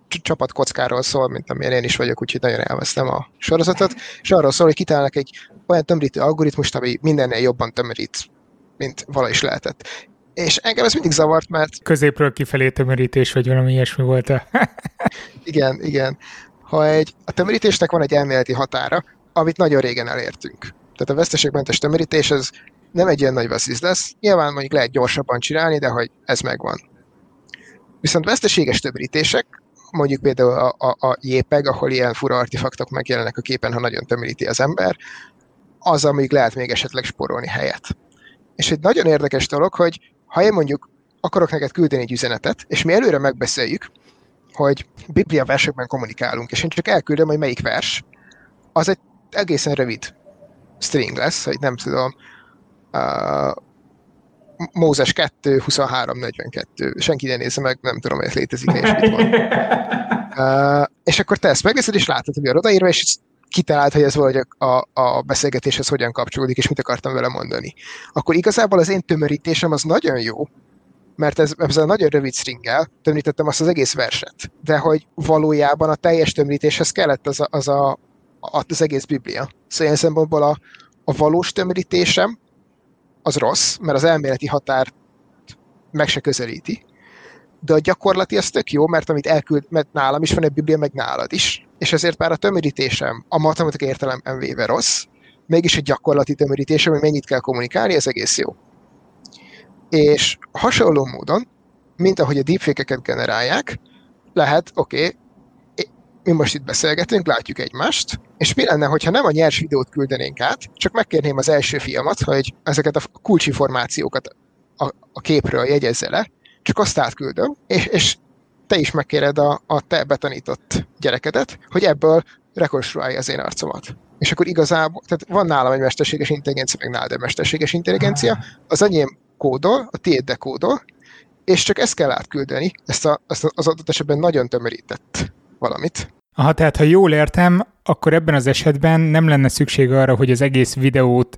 S1: csapatkockáról szól, mint amilyen én is vagyok, úgyhogy nagyon elvesztem a sorozatot, és arról szól, hogy kitálnak egy olyan tömörítő algoritmust, ami mindennél jobban tömörít, mint vala is lehetett. És engem ez mindig zavart, mert...
S2: Középről kifelé tömörítés, vagy valami ilyesmi volt -e? [LAUGHS]
S1: igen, igen. Ha egy, a tömörítésnek van egy elméleti határa, amit nagyon régen elértünk. Tehát a veszteségmentes tömörítés az nem egy ilyen nagy veszély lesz. Nyilván mondjuk lehet gyorsabban csinálni, de hogy ez megvan. Viszont veszteséges tömörítések, mondjuk például a, a, a JPEG, ahol ilyen fura artefaktok megjelennek a képen, ha nagyon tömöríti az ember, az, amíg lehet még esetleg sporolni helyet. És egy nagyon érdekes dolog, hogy ha én mondjuk akarok neked küldeni egy üzenetet, és mi előre megbeszéljük, hogy Biblia versekben kommunikálunk, és én csak elküldöm, hogy melyik vers, az egy egészen rövid string lesz, hogy nem tudom, uh, Mózes 2, 23, 42. Senki ne nézze meg, nem tudom, hogy ez létezik, és mit van. [LAUGHS] Uh, és akkor te ezt megnézed, és látod, hogy a odaírva, és kitalált, hogy ez valahogy a, a beszélgetéshez hogyan kapcsolódik, és mit akartam vele mondani. Akkor igazából az én tömörítésem az nagyon jó, mert ez, ez a nagyon rövid stringgel tömrítettem azt az egész verset. De hogy valójában a teljes tömrítéshez kellett az a, az, a, az egész Biblia. Szóval ilyen szempontból a, a valós tömrítésem az rossz, mert az elméleti határ meg se közelíti, de a gyakorlati az tök jó, mert amit elküld, mert nálam is van egy Biblia, meg nálad is. És ezért már a tömörítésem a matematika értelemben véve rossz, mégis a gyakorlati tömörítésem, hogy mennyit kell kommunikálni, ez egész jó. És hasonló módon, mint ahogy a deepfake-eket generálják, lehet, oké, okay, mi most itt beszélgetünk, látjuk egymást, és mi lenne, hogyha nem a nyers videót küldenénk át, csak megkérném az első fiamat, hogy ezeket a kulcsinformációkat a, a képről jegyezze le, csak azt átküldöm, és, és te is megkéred a, a te betanított gyerekedet, hogy ebből rekonstruálja az én arcomat. És akkor igazából, tehát van nálam egy mesterséges intelligencia, meg nálad egy mesterséges intelligencia, az enyém kódol, a tiéd dekódol, és csak ezt kell átküldeni, ezt, a, ezt az adott esetben nagyon tömörített valamit.
S2: Aha, tehát ha jól értem, akkor ebben az esetben nem lenne szükség arra, hogy az egész videót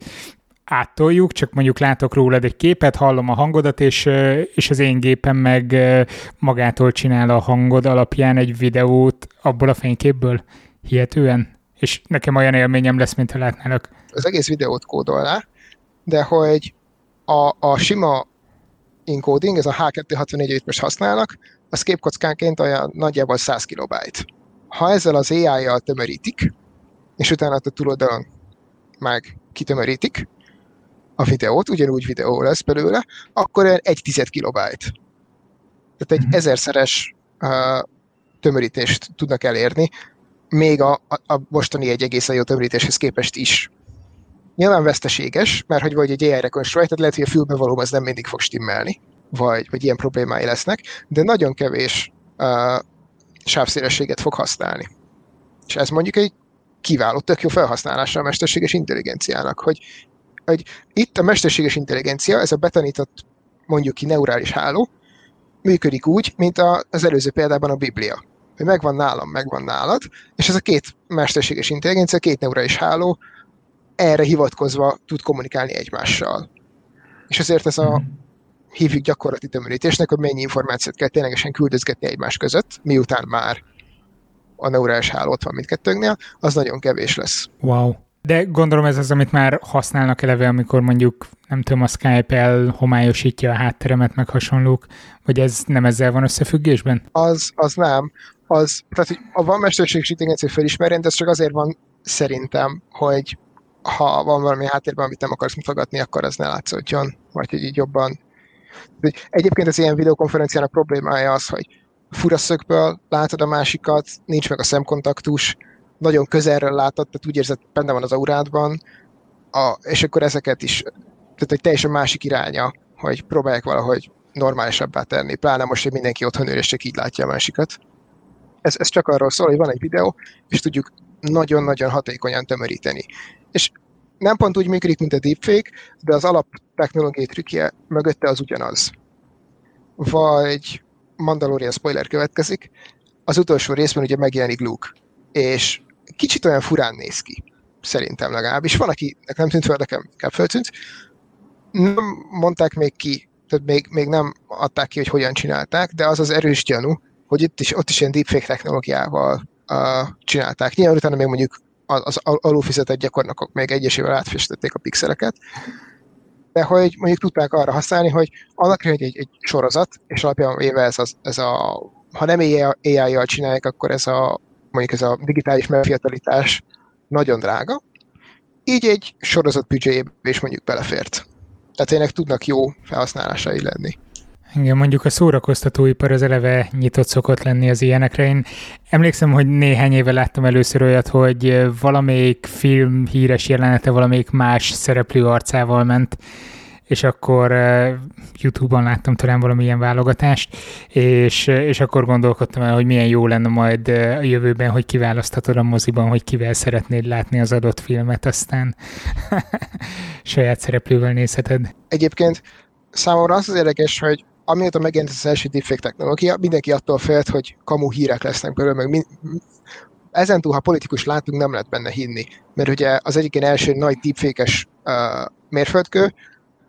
S2: áttoljuk, csak mondjuk látok rólad egy képet, hallom a hangodat, és, és az én gépem meg magától csinál a hangod alapján egy videót abból a fényképből hihetően? És nekem olyan élményem lesz, mint ha látnálak.
S1: Az egész videót kódolná, de hogy a, a sima encoding, ez a H264, amit most használnak, az képkockánként olyan nagyjából 100 kilobájt. Ha ezzel az AI-jal tömörítik, és utána a túloldalon meg kitömörítik, a videót, ugyanúgy videó lesz belőle, akkor egy tized kilobájt. Tehát egy mhm. ezerszeres uh, tömörítést tudnak elérni, még a, a, a mostani egy egészen jó tömörítéshez képest is. Nyilván veszteséges, mert hogy vagy egy AI tehát lehet, hogy a fülbevalóm az nem mindig fog stimmelni, vagy, vagy ilyen problémái lesznek, de nagyon kevés uh, sávszélességet fog használni. És ez mondjuk egy kiváló, tök jó felhasználása a mesterséges intelligenciának, hogy hogy itt a mesterséges intelligencia, ez a betanított mondjuk ki neurális háló, működik úgy, mint az előző példában a Biblia. Hogy megvan nálam, megvan nálad, és ez a két mesterséges intelligencia, két neurális háló erre hivatkozva tud kommunikálni egymással. És ezért ez a hívjuk gyakorlati tömörítésnek, hogy mennyi információt kell ténylegesen küldözgetni egymás között, miután már a neurális háló ott van mindkettőnknél, az nagyon kevés lesz.
S2: Wow. De gondolom ez az, amit már használnak eleve, amikor mondjuk, nem tudom, a Skype elhomályosítja a hátteremet, meg hasonlók, vagy ez nem ezzel van összefüggésben?
S1: Az, az nem. Az, tehát, hogy a van mesterséges intelligencia felismerjen, de ez csak azért van szerintem, hogy ha van valami háttérben, amit nem akarsz mutogatni, akkor az ne látszódjon, vagy hogy így jobban. Egyébként az ilyen videokonferenciának problémája az, hogy furaszögből látod a másikat, nincs meg a szemkontaktus, nagyon közelről látod, tehát úgy érzed, benne van az aurádban, a, és akkor ezeket is, tehát egy teljesen másik iránya, hogy próbálják valahogy normálisabbá tenni, pláne most, hogy mindenki otthon ül, és csak így látja a másikat. Ez, ez csak arról szól, hogy van egy videó, és tudjuk nagyon-nagyon hatékonyan tömöríteni. És nem pont úgy működik, mint a deepfake, de az alap technológiai trükkje mögötte az ugyanaz. Vagy Mandalorian spoiler következik, az utolsó részben ugye megjelenik Luke, és kicsit olyan furán néz ki, szerintem legalábbis. Van, akinek nem tűnt fel, nekem inkább föltűnt. Nem mondták még ki, tehát még, még nem adták ki, hogy hogyan csinálták, de az az erős gyanú, hogy itt is, ott is ilyen deepfake technológiával csinálták. Nyilván utána még mondjuk az, az alulfizetett gyakornokok még egyesével átfestették a pixeleket, de hogy mondjuk tudták arra használni, hogy annak, hogy egy, egy sorozat, és alapján véve ez, az, ez a, ha nem AI-jal csinálják, akkor ez a, mondjuk ez a digitális megfiatalítás nagyon drága, így egy sorozat büdzséjébe is mondjuk belefért. Tehát tényleg tudnak jó felhasználásai lenni.
S2: Igen, mondjuk a szórakoztatóipar az eleve nyitott szokott lenni az ilyenekre. Én emlékszem, hogy néhány éve láttam először olyat, hogy valamelyik film híres jelenete valamelyik más szereplő arcával ment, és akkor YouTube-on láttam talán valamilyen válogatást, és, és akkor gondolkodtam el, hogy milyen jó lenne majd a jövőben, hogy kiválaszthatod a moziban, hogy kivel szeretnéd látni az adott filmet, aztán [LAUGHS] saját szereplővel nézheted.
S1: Egyébként számomra az az érdekes, hogy amióta megjelent az első deepfake technológia, mindenki attól félt, hogy kamu hírek lesznek belőle, meg min- ezen túl, ha politikus látunk, nem lehet benne hinni. Mert ugye az egyik első nagy deepfake-es uh, mérföldkő,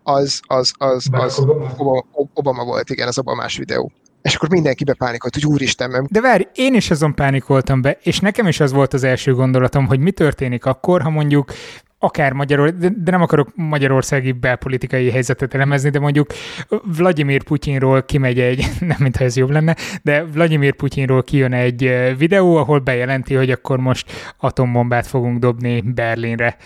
S1: az, az, az, az Obama, Obama volt, igen, az Obamás videó. És akkor mindenki bepánikolt, hogy úristen, mert...
S2: De várj, én is azon pánikoltam be, és nekem is az volt az első gondolatom, hogy mi történik akkor, ha mondjuk akár Magyarország, de nem akarok magyarországi belpolitikai helyzetet elemezni, de mondjuk Vladimir Putyinról kimegy egy, [LAUGHS] nem mintha ez jobb lenne, de Vladimir Putyinról kijön egy videó, ahol bejelenti, hogy akkor most atombombát fogunk dobni Berlinre.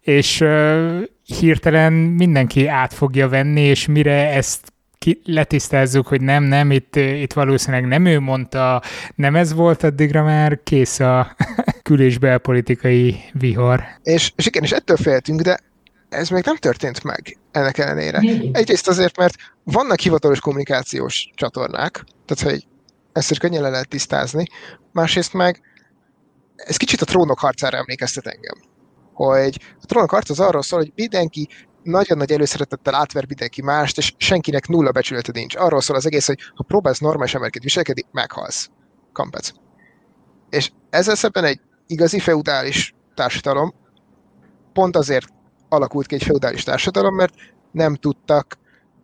S2: És uh, hirtelen mindenki át fogja venni, és mire ezt ki, letisztázzuk, hogy nem, nem, itt, itt valószínűleg nem ő mondta, nem ez volt, addigra már kész a [LAUGHS] kül- és belpolitikai vihar.
S1: És, és igen, és ettől féltünk, de ez még nem történt meg ennek ellenére. Egyrészt azért, mert vannak hivatalos kommunikációs csatornák, tehát hogy ezt is könnyen le lehet tisztázni, másrészt meg ez kicsit a trónok harcára emlékeztet engem. Hogy a trónok harc az arról szól, hogy mindenki nagyon nagy előszeretettel átver mindenki mást, és senkinek nulla becsülete nincs. Arról szól az egész, hogy ha próbálsz normális emberként viselkedni, meghalsz. Kampec. És ezzel szemben egy igazi feudális társadalom pont azért alakult ki egy feudális társadalom, mert nem tudtak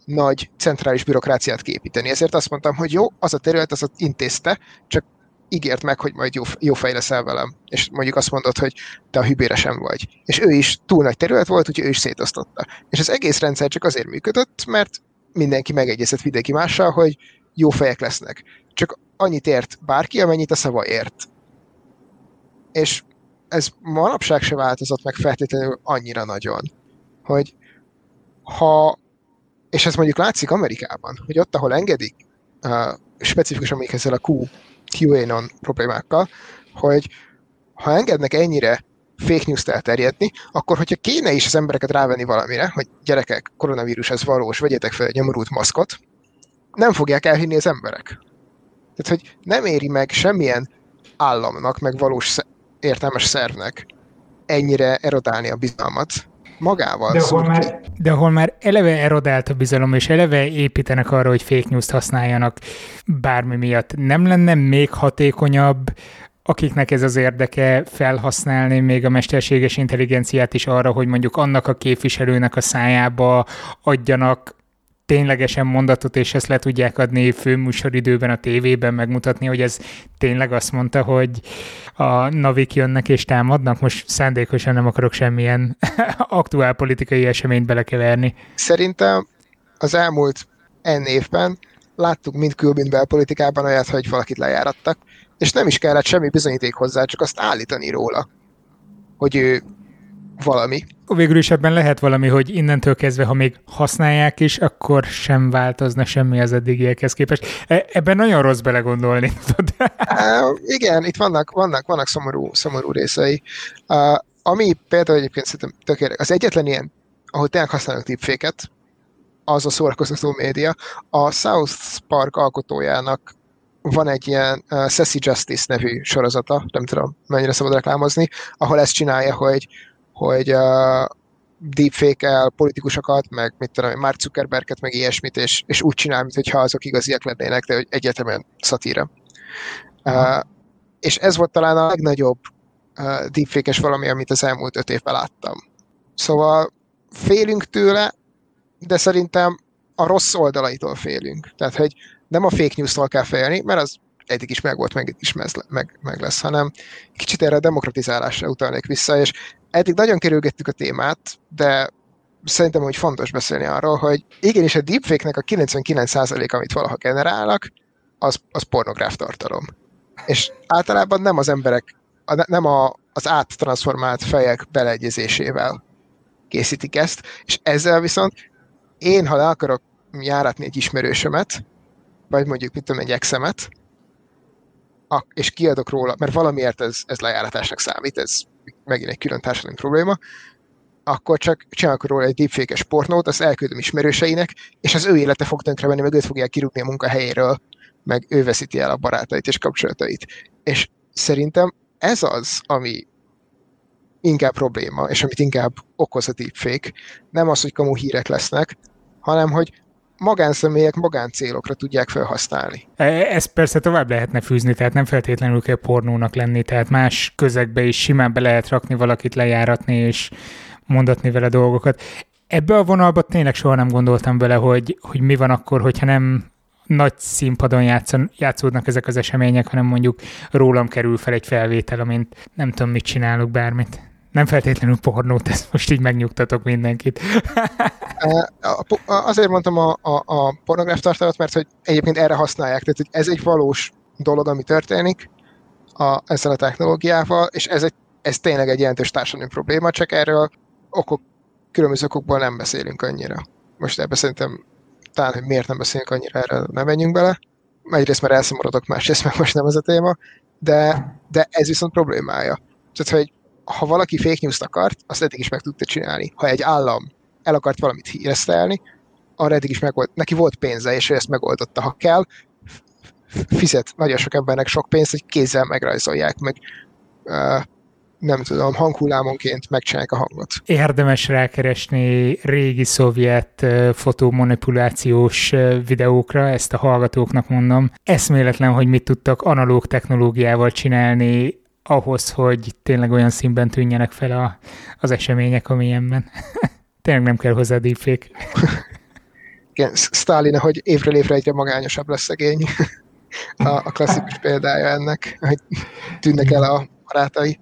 S1: nagy centrális bürokráciát képíteni. Ezért azt mondtam, hogy jó, az a terület, az ott intézte, csak ígért meg, hogy majd jó, jó fej leszel velem. És mondjuk azt mondod, hogy te a hübére sem vagy. És ő is túl nagy terület volt, úgyhogy ő is szétosztotta. És az egész rendszer csak azért működött, mert mindenki megegyezett mindenki mással, hogy jó fejek lesznek. Csak annyit ért bárki, amennyit a szava ért. És ez manapság se változott meg feltétlenül annyira nagyon, hogy ha, és ez mondjuk látszik Amerikában, hogy ott, ahol engedik, uh, specifikusan még ezzel a Q QAnon problémákkal, hogy ha engednek ennyire fake news-t elterjedni, akkor hogyha kéne is az embereket rávenni valamire, hogy gyerekek, koronavírus ez valós, vegyetek fel egy nyomorult maszkot, nem fogják elhinni az emberek. Tehát, hogy nem éri meg semmilyen államnak, meg valós értelmes szervnek ennyire erodálni a bizalmat, magával.
S2: De ahol, már, de ahol már eleve erodált a bizalom, és eleve építenek arra, hogy fake news-t használjanak bármi miatt, nem lenne még hatékonyabb akiknek ez az érdeke felhasználni még a mesterséges intelligenciát is arra, hogy mondjuk annak a képviselőnek a szájába adjanak ténylegesen mondatot, és ezt le tudják adni főműsoridőben a tévében, megmutatni, hogy ez tényleg azt mondta, hogy a navik jönnek és támadnak. Most szándékosan nem akarok semmilyen [LAUGHS] aktuál politikai eseményt belekeverni.
S1: Szerintem az elmúlt N évben láttuk mind kül, mind belpolitikában olyat, hogy valakit lejárattak, és nem is kellett semmi bizonyíték hozzá, csak azt állítani róla, hogy ő valami.
S2: Végül is ebben lehet valami, hogy innentől kezdve, ha még használják is, akkor sem változna semmi az eddigiekhez képest. E- ebben nagyon rossz belegondolni. [LAUGHS]
S1: uh, igen, itt vannak, vannak, vannak szomorú, szomorú részei. Uh, ami például egyébként szerintem tökéletes, az egyetlen ilyen, ahol tényleg használnak tipféket, az a szórakoztató média. A South Park alkotójának van egy ilyen uh, Sassy Justice nevű sorozata, nem tudom mennyire szabad reklámozni, ahol ezt csinálja, hogy, hogy uh, deepfake-el politikusokat, meg mit tudom, Mark Zuckerberget, meg ilyesmit, és, és úgy csinál, mintha azok igaziak lennének, de hogy egyetemen szatíra. Uh, és ez volt talán a legnagyobb uh, deepfake-es valami, amit az elmúlt öt évben láttam. Szóval félünk tőle, de szerintem a rossz oldalaitól félünk. Tehát, hogy nem a fake news-tól kell félni, mert az eddig is meg volt, meg is meg, meg lesz, hanem kicsit erre a demokratizálásra utalnék vissza, és eddig nagyon kerülgettük a témát, de szerintem, hogy fontos beszélni arról, hogy igenis a deepfake-nek a 99% amit valaha generálnak, az, az pornográf tartalom. És általában nem az emberek, nem a, az áttranszformált fejek beleegyezésével készítik ezt, és ezzel viszont én, ha le akarok járatni egy ismerősömet, vagy mondjuk, mit tudom, egy exemet, és kiadok róla, mert valamiért ez, ez lejáratásnak számít, ez megint egy külön társadalmi probléma, akkor csak csinálok róla egy deepfake pornót, azt elküldöm ismerőseinek, és az ő élete fog tönkrevenni, meg őt fogják kirúgni a munkahelyéről, meg ő veszíti el a barátait és kapcsolatait. És szerintem ez az, ami inkább probléma, és amit inkább okoz a deepfake. Nem az, hogy kamu hírek lesznek, hanem hogy magánszemélyek magáncélokra tudják felhasználni.
S2: E, ezt persze tovább lehetne fűzni, tehát nem feltétlenül kell pornónak lenni, tehát más közegbe is simán be lehet rakni valakit lejáratni és mondatni vele dolgokat. Ebbe a vonalba tényleg soha nem gondoltam bele, hogy, hogy mi van akkor, hogyha nem nagy színpadon játszon, játszódnak ezek az események, hanem mondjuk rólam kerül fel egy felvétel, amint nem tudom, mit csinálok, bármit. Nem feltétlenül pornót, ezt most így megnyugtatok mindenkit. [LAUGHS]
S1: Azért mondtam a, a, a pornográf tartalmat, mert hogy egyébként erre használják, tehát hogy ez egy valós dolog, ami történik a, ezzel a technológiával, és ez, egy, ez tényleg egy jelentős társadalmi probléma, csak erről okok, különböző okokból nem beszélünk annyira. Most ebbe szerintem talán, hogy miért nem beszélünk annyira, erre nem menjünk bele. Egyrészt mert elszomorodok, másrészt meg most nem ez a téma, de, de ez viszont problémája. Tehát, hogy ha valaki fake news-t akart, azt eddig is meg tudta csinálni. Ha egy állam el akart valamit híresztelni, arra eddig is meg volt, neki volt pénze, és ő ezt megoldotta. Ha kell, fizet nagyon sok embernek sok pénzt, hogy kézzel megrajzolják, meg uh, nem tudom, hanghullámonként megcsinálják a hangot.
S2: Érdemes rákeresni régi szovjet fotomanipulációs videókra, ezt a hallgatóknak mondom. Eszméletlen, hogy mit tudtak analóg technológiával csinálni ahhoz, hogy tényleg olyan színben tűnjenek fel a, az események, amilyenben. [LAUGHS] tényleg nem kell hozzá deepfake. [LAUGHS]
S1: Igen, Stalin, hogy évről évre egyre magányosabb lesz szegény. [LAUGHS] a, a klasszikus példája ennek, hogy tűnnek el a barátai.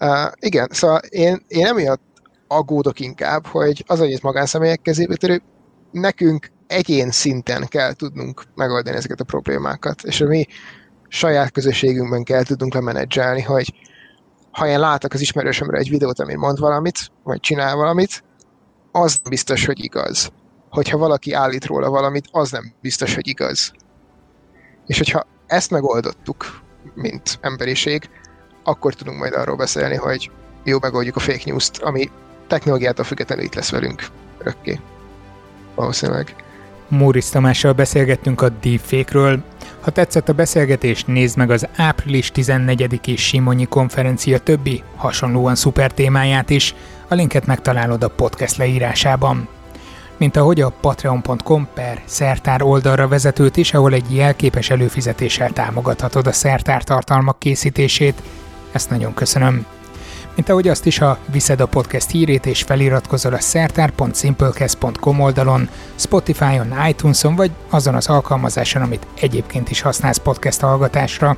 S1: Uh, igen, szóval én, én emiatt aggódok inkább, hogy az, hogy ez magánszemélyek kezébe törő, nekünk egyén szinten kell tudnunk megoldani ezeket a problémákat, és a mi saját közösségünkben kell tudnunk lemenedzselni, hogy ha én látok az ismerősömre egy videót, ami mond valamit, vagy csinál valamit, az nem biztos, hogy igaz. Hogyha valaki állít róla valamit, az nem biztos, hogy igaz. És hogyha ezt megoldottuk, mint emberiség, akkor tudunk majd arról beszélni, hogy jó megoldjuk a fake news-t, ami technológiától függetlenül itt lesz velünk örökké. Valószínűleg.
S2: Móris Tamással beszélgettünk a deepfake-ről. Ha tetszett a beszélgetés, nézd meg az április 14-i Simonyi konferencia többi, hasonlóan szuper témáját is. A linket megtalálod a podcast leírásában. Mint ahogy a patreon.com per szertár oldalra vezetőt is, ahol egy jelképes előfizetéssel támogathatod a szertár tartalmak készítését. Ezt nagyon köszönöm mint ahogy azt is, ha viszed a podcast hírét és feliratkozol a szertár.simplecast.com oldalon, Spotify-on, iTunes-on vagy azon az alkalmazáson, amit egyébként is használsz podcast hallgatásra.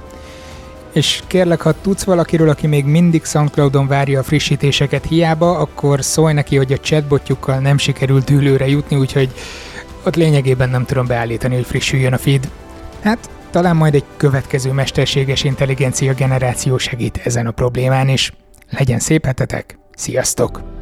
S2: És kérlek, ha tudsz valakiről, aki még mindig SoundCloud-on várja a frissítéseket hiába, akkor szólj neki, hogy a chatbotjukkal nem sikerült dűlőre jutni, úgyhogy ott lényegében nem tudom beállítani, hogy frissüljön a feed. Hát, talán majd egy következő mesterséges intelligencia generáció segít ezen a problémán is. Legyen szép hetetek, Sziasztok!